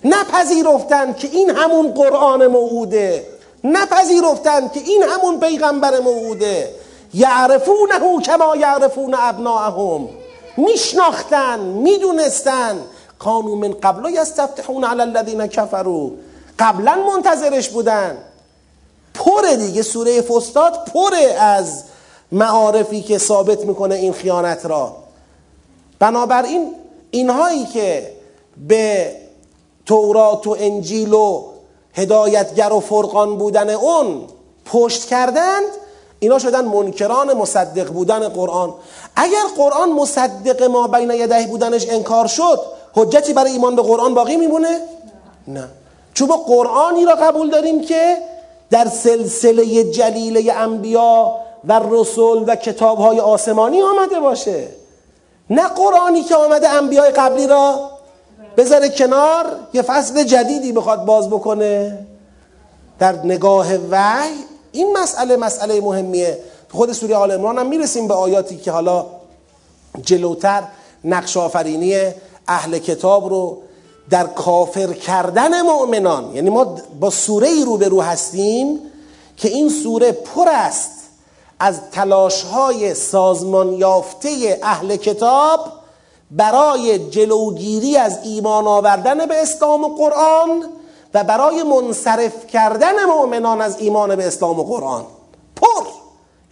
نپذیرفتند که این همون قرآن موعوده نپذیرفتند که این همون پیغمبر موعوده. یعرفونه کما یعرفون ابناءهم. میشناختن می‌دونستن. کانو من قبل یستفتحون علی الذین کفروا. قبلا منتظرش بودن. پره دیگه سوره فستاد پره از معارفی که ثابت می‌کنه این خیانت را. بنابراین اینهایی که به تورات و انجیل و هدایتگر و فرقان بودن اون پشت کردند اینا شدن منکران مصدق بودن قرآن. اگر قرآن مصدق ما بین یده بودنش انکار شد حجتی برای ایمان به قرآن باقی میمونه؟ نه. چون با قرآنی را قبول داریم که در سلسله جلیله انبیا و رسول و کتابهای آسمانی آمده باشه. نه قرآنی که آمده انبیای قبلی را بذاره کنار یه فصل جدیدی بخواد باز بکنه. در نگاه وحی این مسئله مسئله مهمیه. خود سوره آل عمران هم می‌رسیم به آیاتی که حالا جلوتر نقش آفرینی اهل کتاب رو در کافر کردن مؤمنان. یعنی ما با سوره ای روبرو هستیم که این سوره پر است از تلاش های سازمان یافته اهل کتاب برای جلوگیری از ایمان آوردن به اسلام و قرآن و برای منصرف کردن مؤمنان از ایمان به اسلام و قرآن. پر!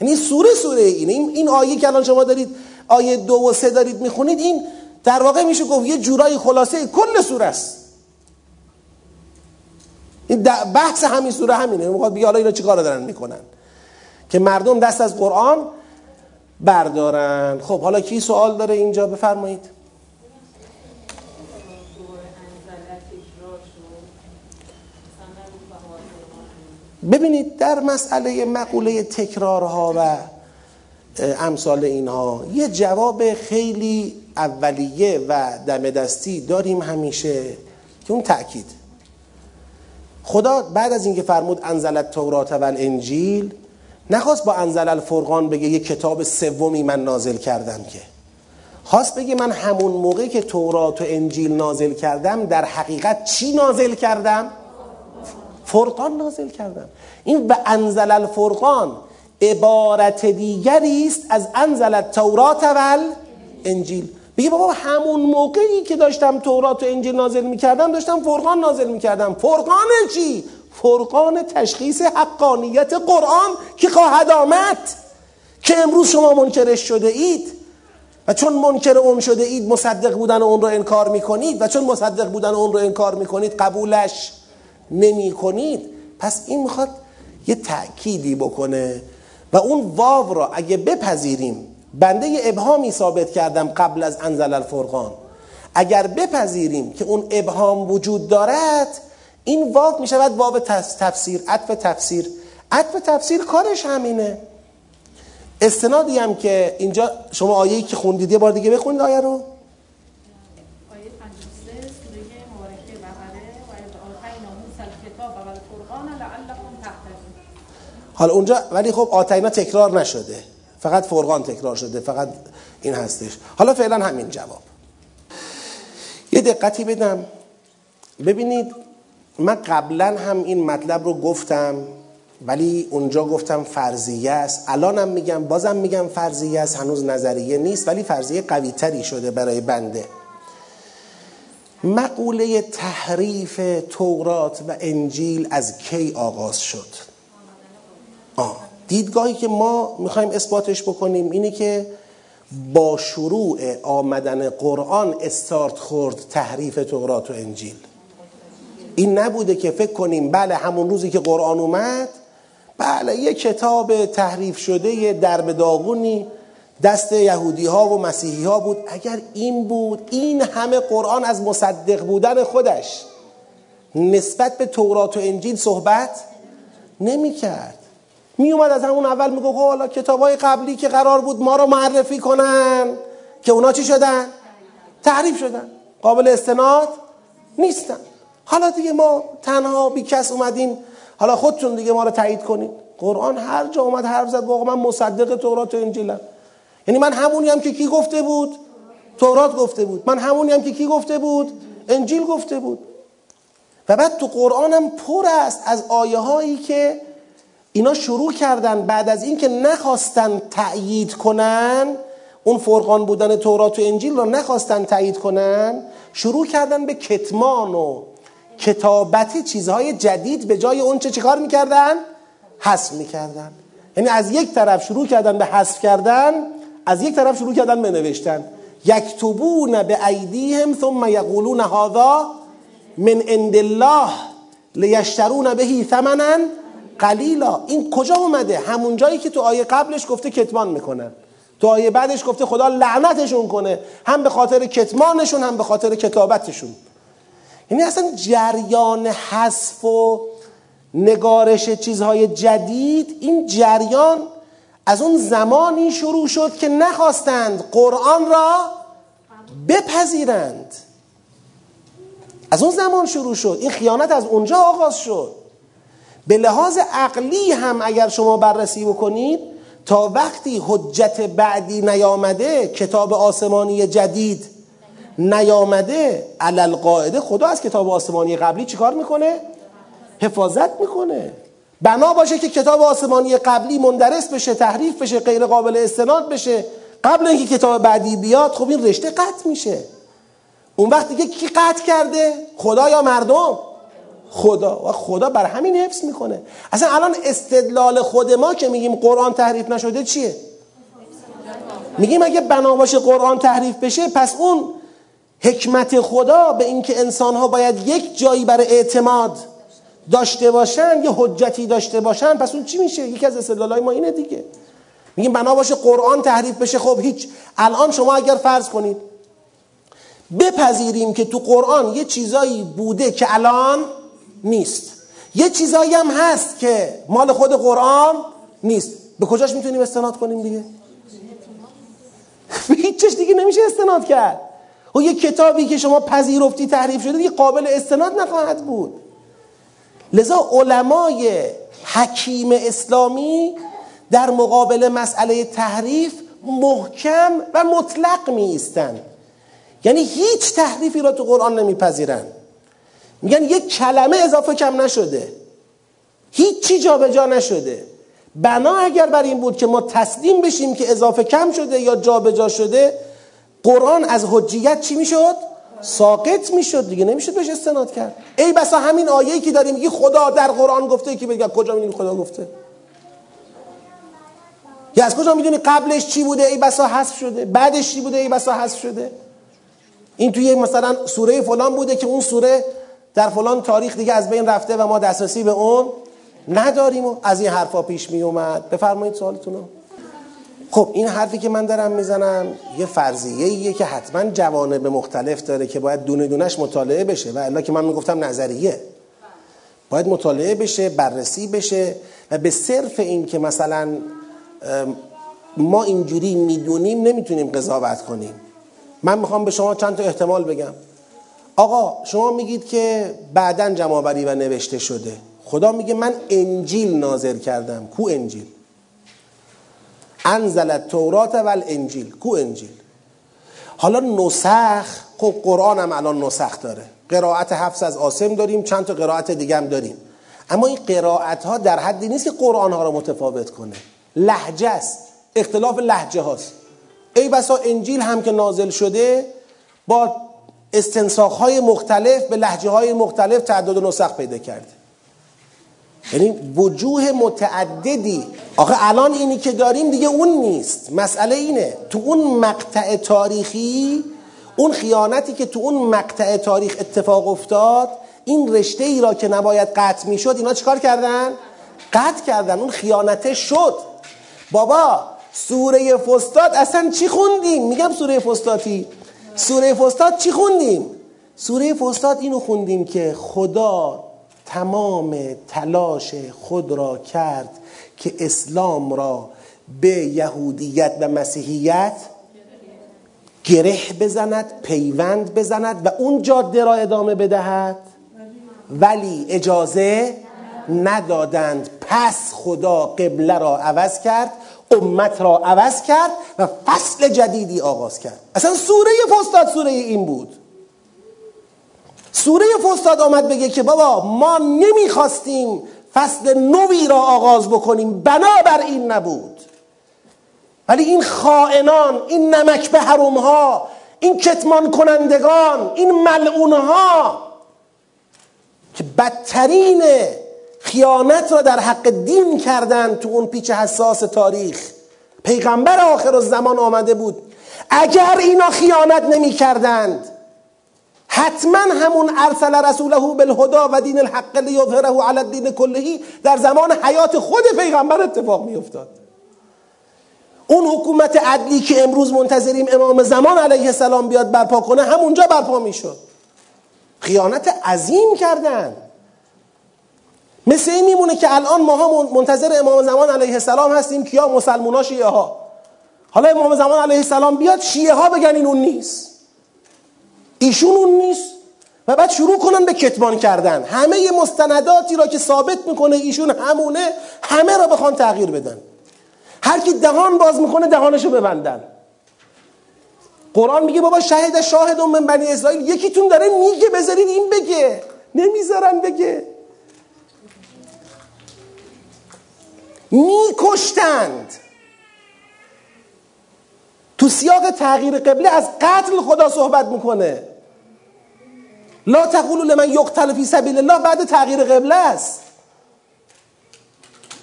یعنی سوره سوره این, این آیه که الان شما دارید آیه دو و سه دارید می‌خونید این در واقع میشه گفت یه جورایی خلاصه کل سوره است. این بحث همین سوره همینه. می‌خواد بگه حالا اینا چیکار دارن می‌کنن. که مردم دست از قرآن بردارن. خب حالا کی سوال داره اینجا؟ بفرمایید. ببینید در مسئله مقوله تکرارها و امثال اینها یه جواب خیلی اولیه و دم دستی داریم همیشه که اون تأکید. خدا بعد از اینکه فرمود انزلت تورات و انجیل نخواست با انزل الفرقان بگه یه کتاب سومی من نازل کردم که خواست بگه من همون موقع که تورات و انجیل نازل کردم در حقیقت چی نازل کردم؟ فرقان نازل کردم این و انزل الفرقان عبارت دیگری است از انزل التورات و انجیل میگه بابا همون موقعی که داشتم تورات و انجیل نازل می‌کردم داشتم فرقان نازل می‌کردم فرقان چی؟ فرقان تشخیص حقانیت قرآن که خواهد آمد. که امروز شما منکرش شده اید. و چون منکر اون شده اید مصدق بودن اون رو انکار می‌کنید. و چون مصدق بودن اون رو انکار می‌کنید قبولش نمی‌کنید. پس این می‌خواد یه تأکیدی بکنه. و اون واو را اگه بپذیریم بنده ابهامی ثابت کردم قبل از انزل الفرقان. اگر بپذیریم که اون ابهام وجود دارد این واو می شود واو تفسیر عطف تفسیر. عطف تفسیر کارش همینه. استنادی هم که اینجا شما آیه‌ای که خوندید یه بار دیگه بخونید آیه رو. حالا اونجا ولی خب آتینا تکرار نشده. فقط فرقان تکرار شده فقط این هستش. حالا فعلا همین جواب. یه دقتی بدم. ببینید من قبلا هم این مطلب رو گفتم ولی اونجا گفتم فرضیه است. الانم میگم بازم میگم فرضیه است. هنوز نظریه نیست ولی فرضیه قوی تری شده برای بنده. مقوله تحریف تورات و انجیل از کی آغاز شد؟ آه. دیدگاهی که ما می‌خوایم اثباتش بکنیم اینه که با شروع آمدن قرآن استارت خورد تحریف تورات و انجیل. این نبوده که فکر کنیم بله همون روزی که قرآن اومد بله یه کتاب تحریف شده یه درب داغونی دست یهودی ها و مسیحی ها بود. اگر این بود این همه قرآن از مصدق بودن خودش نسبت به تورات و انجیل صحبت نمی کرد می اومد از همون اول میگو حالا کتاب های قبلی که قرار بود ما رو معرفی کنن. که اونا چی شدن؟ تحریف شدن. قابل استناد نیستن. حالا دیگه ما تنها بی کس اومدیم. حالا خودتون دیگه ما رو تایید کنید. قرآن هر جا اومد حرف زد واقعا من مصدق تورات و انجیلم. یعنی من همونی هم که کی گفته بود؟ تورات گفته بود. من همونی هم که کی گفته بود؟ انجیل گفته بود. و بعد تو قرآنم پر است از آیه هایی که اینا شروع کردن. بعد از اینکه نخواستن تأیید کنن اون فرقان بودن تورات و انجیل رو نخواستن تأیید کنن شروع کردن به کتمان و کتابتی چیزهای جدید به جای اون چه چیکار می‌کردن؟ حذف می‌کردن. یعنی از یک طرف شروع کردن به حذف کردن از یک طرف شروع کردن به نوشتن. یکتبون به ایدیهم ثم یقولون هذا من عند الله لیشترون بهی ثمنا قلیلا. این کجا اومده؟ همون جایی که تو آیه قبلش گفته کتمان می‌کنن تو آیه بعدش گفته خدا لعنتشون کنه. هم به خاطر کتمانشون هم به خاطر کتابتشون. یعنی اصلا جریان حذف و نگارش چیزهای جدید این جریان از اون زمانی شروع شد که نخواستند قرآن را بپذیرند. از اون زمان شروع شد. این خیانت از اونجا آغاز شد. به لحاظ عقلی هم اگر شما بررسی بکنید تا وقتی حجت بعدی نیامده کتاب آسمانی جدید نیامده علل قاعده خدا از کتاب آسمانی قبلی چیکار می‌کنه؟ حفاظت می‌کنه. بنا باشه که کتاب آسمانی قبلی مندرس بشه تحریف بشه غیر قابل استناد بشه. قبل اینکه کتاب بعدی بیاد خب این رشته قطع میشه. اون وقت دیگه کی قطع کرده؟ خدا یا مردم؟ خدا. و خدا بر همین حفظ می‌کنه. اصلا الان استدلال خود ما که میگیم قرآن تحریف نشده چیه؟ میگیم اگه بنا باشه قرآن تحریف بشه پس اون حکمت خدا به اینکه انسان ها باید یک جایی برای اعتماد داشته باشن یه حجتی داشته باشن پس اون چی میشه؟ یکی از استدلالای ما اینه دیگه. میگیم بنا باشه قرآن تحریف بشه. خب هیچ. الان شما اگر فرض کنید بپذیریم که تو قرآن یه چیزایی بوده که الان نیست. یه چیزایی هم هست که مال خود قرآن نیست. به کجاش می‌تونیم استناد کنیم دیگه؟ هیچش دیگه نمیشه استناد کرد. و یه کتابی که شما پذیرفتی تحریف شده دیگه قابل استناد نخواهد بود. لذا علمای حکیم اسلامی در مقابل مسئله تحریف محکم و مطلق می یعنی هیچ تحریفی را تو قرآن نمیپذیرند. میگن یک کلمه اضافه کم نشده. هیچی جابجا جا نشده. بنا اگر بر این بود که ما تسلیم بشیم که اضافه کم شده یا جابجا جا شده قرآن از حجیت چی می‌شد؟ ساقط می‌شد دیگه نمی‌شد بهش استناد کرد. ای بسا همین آیه‌ای که داریم میگی خدا در قرآن گفته که بگه کجا می‌دونی خدا گفته؟ یا از کجا می‌دونی قبلش چی بوده؟ ای بسا حذف شده. بعدش چی بوده؟ ای بسا حذف شده. این توی مثلا سوره فلان بوده که اون سوره در فلان تاریخ دیگه از بین رفته و ما دسترسی به اون نداریم و از این حرفا پیش می اومد بفرمایید سوالتون خب این حرفی که من دارم می‌زنم یه فرضیه ایه که حتما جوانب مختلف داره که باید دونه دونش مطالعه بشه. و الا که من می‌گفتم نظریه. باید مطالعه بشه بررسی بشه و به صرف این که مثلا ما اینجوری می‌دونیم نمی‌تونیم قضاوت کنیم. من می‌خوام به شما چند تا احتمال بگم. آقا شما میگید که بعدا جمعآوری و نوشته شده. خدا میگه من انجیل نازل کردم. کو انجیل؟ انزل التورات و الانجیل کو انجیل؟ حالا نسخ خب قرآن هم الان نسخ داره. قرائت حفظ از آسم داریم چند تا قرائت دیگه هم داریم. اما این قرائت ها در حدی نیست که قرآن ها رو متفاوت کنه. لحجه است. اختلاف لحجه هاست. ای بسا انجیل هم که نازل شده با استنساخ های مختلف به لحجه های مختلف تعداد نسخ پیدا کرده. یعنی وجوه متعددی آخه الان اینی که داریم دیگه اون نیست مسئله اینه تو اون مقطع تاریخی اون خیانتی که تو اون مقطع تاریخ اتفاق افتاد این رشته ای را که نباید قطع می شد اینا چکار کردن؟ قطع کردن اون خیانته شد بابا سوره فستاد اصلا چی خوندیم؟ میگم سوره فستاتی سوره فستاد چی خوندیم؟ سوره فستاد اینو خوندیم که خدا تمام تلاش خود را کرد که اسلام را به یهودیت و مسیحیت گره بزند پیوند بزند و اون جاده را ادامه بدهد. ولی اجازه ندادند. پس خدا قبله را عوض کرد امت را عوض کرد و فصل جدیدی آغاز کرد. اصلا سوره فستاد سوره این بود. سوره فستاد آمد بگه که بابا ما نمی‌خواستیم فصل نوی را آغاز بکنیم بنابر این نبود. ولی این خائنان این نمک به حروم ها این کتمان کنندگان این ملعون ها که بدترین خیانت را در حق دین کردن تو اون پیچ حساس تاریخ. پیغمبر آخر زمان آمده بود. اگر اینا خیانت نمی کردند حتما همون ارسل رسوله بالهدا و دین الحق لیظهره علی الدین کلهی در زمان حیات خود پیغمبر اتفاق می افتاد اون حکومت عدلی که امروز منتظریم امام زمان علیه السلام بیاد برپا کنه همونجا برپا می‌شد. خیانت عظیم کردن. مثل این میمونه که الان ماها منتظر امام زمان علیه السلام هستیم کیا مسلمونا شیعه ها حالا امام زمان علیه السلام بیاد شیعه ها بگن این اون نیست. ایشون اون نیست. و بعد شروع کنن به کتمان کردن. همه مستنداتی را که ثابت می‌کنه ایشون همونه همه را بخوان تغییر بدن. هر کی دهان باز می‌کنه دهانشو ببندن. قرآن میگه بابا شهید شاهد من بنی اسرائیل. یکیتون داره میگه بذارید این بگه. نمی‌ذارن بگه. میکشتند. تو سیاق تغییر قبله از قتل خدا صحبت می‌کنه. لا تقولوا لمن یقتل فی سبیل الله بعد تغییر قبله است.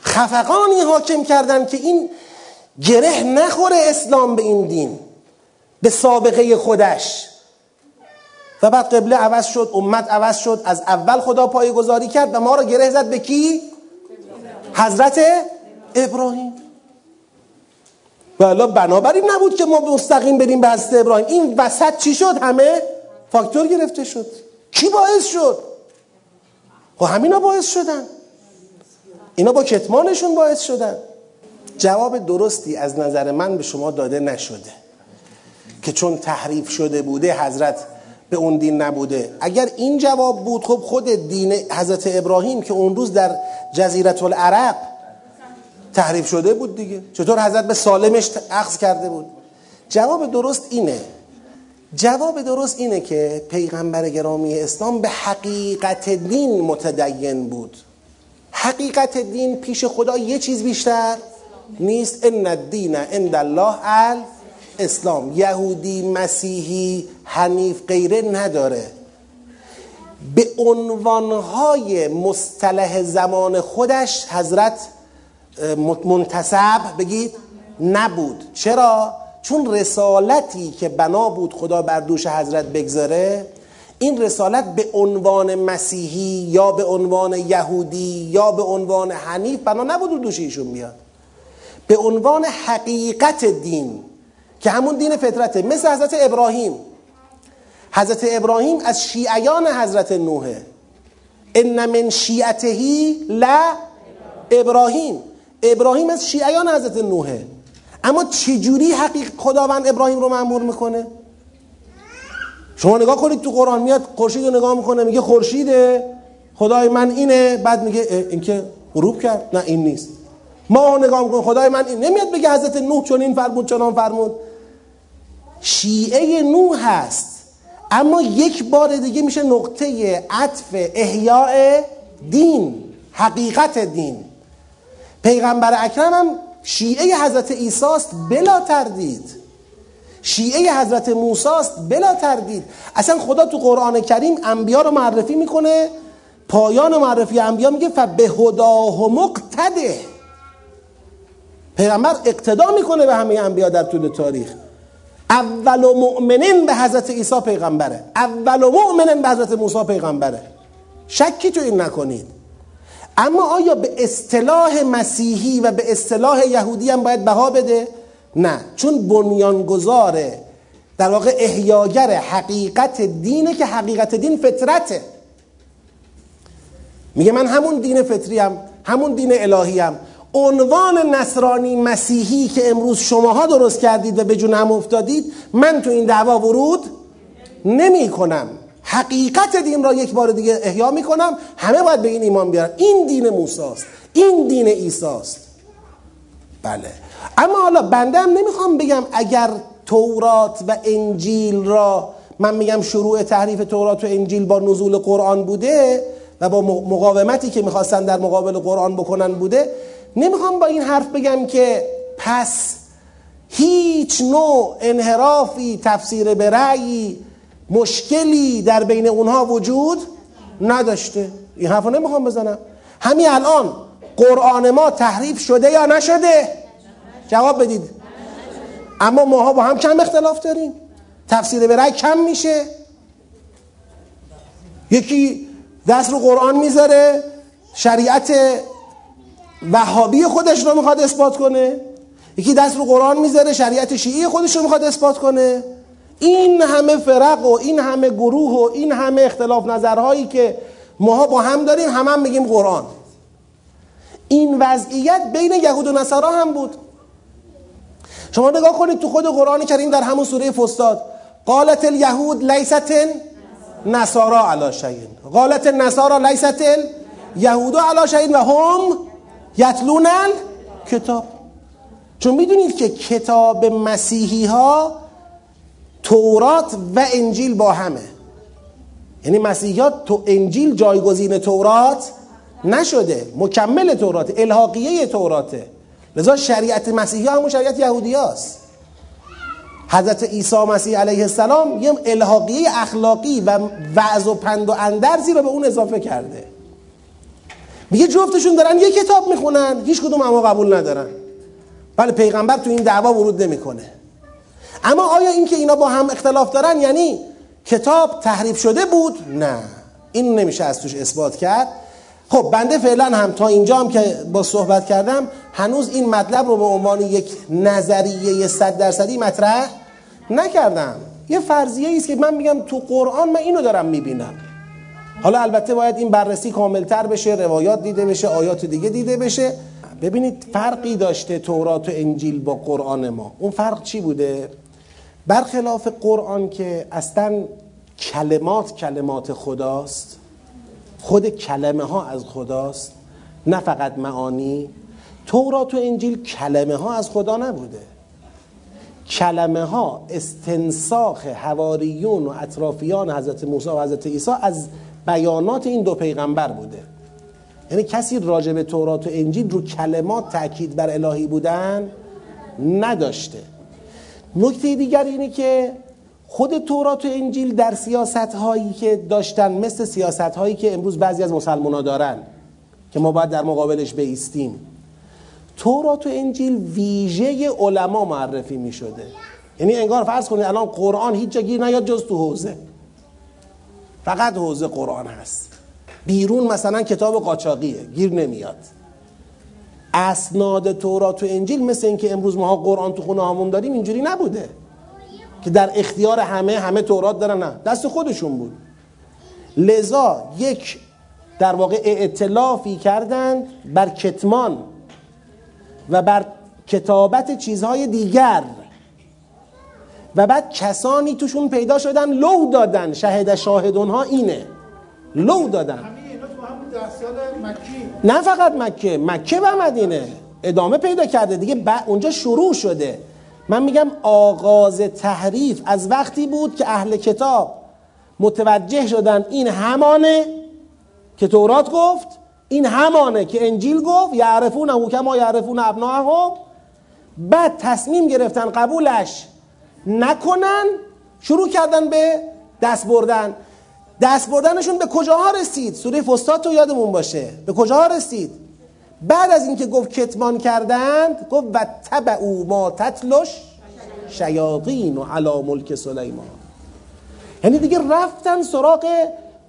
خفقانی حاکم کردن که این گره نخوره اسلام به این دین به سابقه خودش. و بعد قبله عوض شد امت عوض شد از اول خدا پای گذاری کرد و ما رو گره زد به کی؟ حضرت ابراهیم. و بنابراین نبود که ما مستقیم بریم به حضرت ابراهیم. این وسط چی شد؟ همه فاکتور گرفته شد. کی باعث شد؟ خب همینا باعث شدن. اینا با کتمانشون باعث شدن. جواب درستی از نظر من به شما داده نشده که چون تحریف شده بوده حضرت به اون دین نبوده. اگر این جواب بود خب خود دین حضرت ابراهیم که اون روز در جزیرت العرب تحریف شده بود دیگه. چطور حضرت به سالمش اخذ کرده بود؟ جواب درست اینه. جواب درست اینه که پیغمبر گرامی اسلام به حقیقت دین متدین بود. حقیقت دین پیش خدا یه چیز بیشتر نیست. ان الدین عند الله اسلام یهودی مسیحی حنیف غیره نداره. به عنوانهای مصطلح زمان خودش حضرت منتصب بگید نبود. چرا؟ چون رسالتی که بنا بود خدا بر دوش حضرت بگذاره این رسالت به عنوان مسیحی یا به عنوان یهودی یا به عنوان حنیف بنا نبود دوش ایشون بیاد. به عنوان حقیقت دین که همون دین فطرته. مثل حضرت ابراهیم. حضرت ابراهیم از شیعیان حضرت نوحه. ان من شیعتهی لا ابراهیم. ابراهیم از شیعیان حضرت نوحه. اما چجوری حقیق خداوند ابراهیم رو معمور می‌کنه؟ شما نگاه کنید تو قرآن میاد خورشید رو نگاه می‌کنه میگه خورشیده. خدای من اینه بعد میگه این که غروب کرد. نه این نیست. ما نگاه می‌کنیم خدای من این. نمیاد بگه حضرت نوح چون این فرمود چنان فرمود. شیعه نوح هست. اما یک بار دیگه میشه نقطه عطف احیاء دین حقیقت دین. پیغمبر اکرم هم شیعه حضرت ایساست بلا تردید. شیعه حضرت موساست بلا تردید. اصلا خدا تو قرآن کریم انبیا رو معرفی می‌کنه پایان معرفی انبیا میگه فبه هداه مقتده. پیغمبر اقتدا می‌کنه به همه انبیا در طول تاریخ. اول مؤمنین به حضرت عیسی پیغمبره. اول مؤمنین به حضرت موسی پیغمبره. شکی تو این نکنید. اما آیا به اصطلاح مسیحی و به اصطلاح یهودی هم باید بها بده؟ نه چون بنیانگذار در واقع احیاگر حقیقت دینه که حقیقت دین فطرته. میگه من همون دین فطری هم همون دین الهی هم. عنوان نصرانی مسیحی که امروز شماها درست کردید و به جون هم افتادید من تو این دعوا ورود نمی کنم حقیقت دین را یک بار دیگه احیا می کنم همه باید به این ایمان بیارن. این دین موساست. این دین ایساست بله. اما حالا بنده هم نمی‌خوام بگم اگر تورات و انجیل را من میگم شروع تحریف تورات و انجیل با نزول قرآن بوده و با مقاومتی که می‌خواستن در مقابل قرآن بکنن بوده نمی‌خوام با این حرف بگم که پس هیچ نوع انحرافی تفسیر به رأیی مشکلی در بین اونها وجود نداشته. این حرف نمی‌خوام بزنم. همین الان قرآن ما تحریف شده یا نشده؟ جواب بدید. اما ماها با هم کم اختلاف داریم. تفسیر به رأی کم میشه. یکی دست رو قرآن می‌ذاره شریعت وهابی خودش رو می‌خواد اثبات کنه. یکی دست رو قرآن می‌ذاره شریعت شیعی خودش رو می‌خواد اثبات کنه. این همه فرق و این همه گروه و این همه اختلاف نظرهایی که ماها با هم داریم هم هم میگیم قرآن. این وضعیت بین یهود و نصارا هم بود. شما نگاه کنید تو خود قرآن کریم در همون سوره فستاد قالت الیهود لیست نصارا علی شیء. قالت النصارا لیست یهود علی شیء و هم یتلون کتاب چون می‌دونید که کتاب مسیحی ها تورات و انجیل با همه. یعنی مسیحیات تو انجیل جایگزین تورات نشده. مکمل تورات الحاقیه توراته. لذا شریعت مسیحی همون شریعت یهودی هاست حضرت عیسی مسیح علیه السلام یه الحاقیه اخلاقی و وعظ و پند و اندرزی رو به اون اضافه کرده. میگه جفتشون دارن یه کتاب می‌خونن هیچ کدوم اما قبول ندارن. بله پیغمبر تو این دعوا ورود نمی‌کنه. اما آیا اینکه اینا با هم اختلاف دارن یعنی کتاب تحریف شده بود؟ نه. این نمیشه از توش اثبات کرد. خب بنده فعلا هم تا اینجا هم که با صحبت کردم هنوز این مطلب رو به عنوان یک نظریه صد درصدی مطرح نکردم. یه فرضیه است که من میگم تو قرآن من اینو دارم می‌بینم. حالا البته باید این بررسی کاملتر بشه روایات دیده بشه آیات دیگه دیده بشه. ببینید فرقی داشته تورات و انجیل با قرآن ما. اون فرق چی بوده؟ برخلاف قرآن که اصلا کلمات کلمات خداست خود کلمه ها از خداست نه فقط معانی. تورات و انجیل کلمه ها از خدا نبوده. کلمه ها استنساخ حواریون و اطرافیان حضرت موسی و حضرت عیسی از بیانات این دو پیغمبر بوده. یعنی کسی راجع به تورات و انجیل رو کلمات تاکید بر الهی بودن نداشته. نکته دیگر اینه که خود تورات و انجیل در سیاست هایی که داشتن مثل سیاست هایی که امروز بعضی از مسلمان ها دارن که ما باید در مقابلش بیستیم. تورات و انجیل ویژه علما معرفی می شده یعنی انگار فرض کنید الان قرآن هیچ جا گیر نیاد جز تو حوزه. فقط حوزه قرآن هست. بیرون مثلا کتاب قاچاقیه گیر نمیاد. اسناد تورات و انجیل مثل اینکه امروز ما قرآن تو خونه همون داریم اینجوری نبوده. که در اختیار همه همه تورات دارن. نه دست خودشون بود. لذا یک در واقع اعتلافی کردند بر کتمان و بر کتابت چیزهای دیگر. و بعد کسانی توشون پیدا شدن لو دادن. شهد شاهدون ها اینه. لو دادن. نه فقط مکه مکه و مدینه. ادامه پیدا کرده. دیگه اونجا شروع شده. من میگم آغاز تحریف از وقتی بود که اهل کتاب متوجه شدن این همانه که تورات گفت این همانه که انجیل گفت یعرفون او کما یعرفون ابناهم بعد تصمیم گرفتن قبولش نکنن شروع کردن به دست بردن. دست بردنشون به کجاها رسید؟ سوره فستات رو یادمون باشه. به کجاها رسید؟ بعد از اینکه گفت کتمان کردند گفت و تبعو ما تتلش شیاطین و علا ملک سلیمان یعنی دیگه رفتن سراغ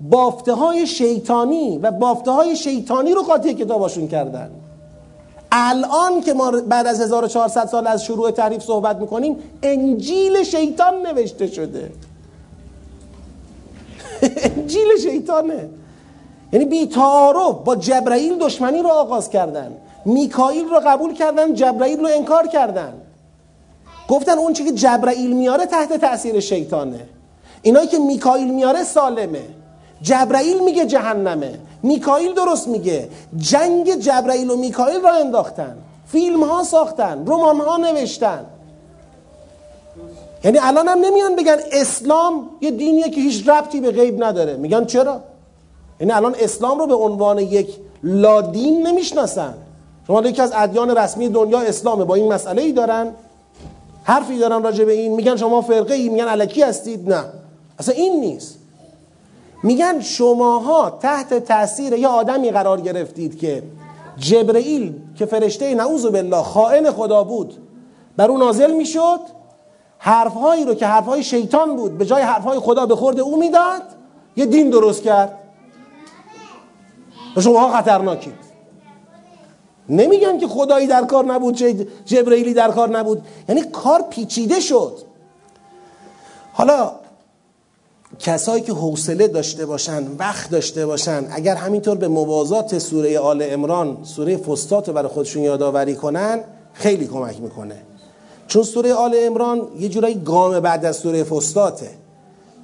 بافته های شیطانی و بافته های شیطانی رو قاطی کتاباشون کردن. الان که ما بعد از 1400 سال از شروع تحریف صحبت می‌کنیم انجیل شیطان نوشته شده. انجیل شیطانه. یعنی بی تعارف با جبرائیل دشمنی رو آغاز کردن. میکائیل رو قبول کردن جبرائیل رو انکار کردن. گفتن اون چی که جبرائیل میاره تحت تاثیر شیطانه. اینایی که میکائیل میاره سالمه. جبرائیل میگه جهنمه. میکائیل درست میگه. جنگ جبرائیل و میکائیل را انداختن. فیلم ها ساختن رمان ها نوشتن. یعنی الان هم نمیان بگن اسلام یه دینیه که هیچ ربطی به غیب نداره. میگن چرا؟ یعنی الان اسلام رو به عنوان یک لادین نمی‌شناسن. شما یکی از ادیان رسمی دنیا اسلامه با این مسئله ای دارن. حرفی دارن راجع به این. میگن شما فرقه ای میگن علکی هستید؟ نه. اصلا این نیست. میگن شماها تحت تاثیر یه آدمی قرار گرفتید که جبرئیل که فرشته نعوذ بالله خائن خدا بود بر اون نازل می‌شد. حرفهایی رو که حرفهای شیطان بود به جای حرفهای خدا به خورد او می‌داد یه دین درست کرد. و شماها خطرناکید نمیگن که خدایی در کار نبود جبرئیلی در کار نبود. یعنی کار پیچیده شد. حالا کسایی که حوصله داشته باشن وقت داشته باشن اگر همینطور به موازات سوره آل امران سوره فستات برای خودشون یادآوری کنن خیلی کمک می‌کنه. چون سوره آل امران یه جورایی گام بعد از سوره فستاته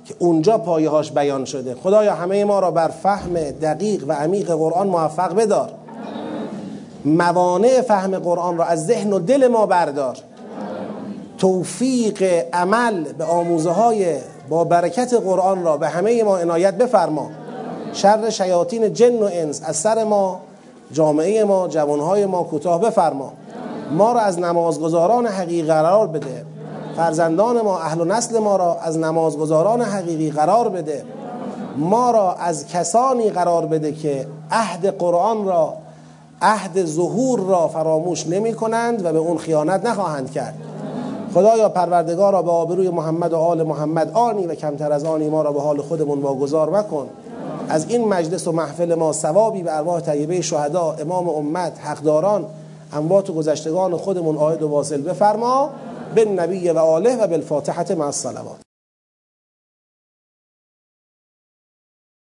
که اونجا پایه هاش بیان شده. خدایا همه ما را بر فهم دقیق و عمیق قرآن موفق بدار. موانع فهم قرآن را از ذهن و دل ما بردار. توفیق عمل به آموزه های با برکت قرآن را به همه ما عنایت بفرما. شر شیاطین جن و انس از سر ما جامعه ما جوانهای ما کوتاه بفرما. ما را از نمازگزاران حقیقی قرار بده. فرزندان ما اهل و نسل ما را از نمازگزاران حقیقی قرار بده. ما را از کسانی قرار بده که عهد قرآن را عهد ظهور را فراموش نمی کنند و به اون خیانت نخواهند کرد. خدایا پروردگار به آبروی محمد و آل محمد آنی و کمتر از آنی ما را به حال خودمون واگذار مکن. از این مجلس و محفل ما ثوابی به ارواح طیبه شهدا امام امت حقداران اموات گذشتگان خودمون آید و واصل بفرما به نبی و آله و بالفاتحه مع الصلوات.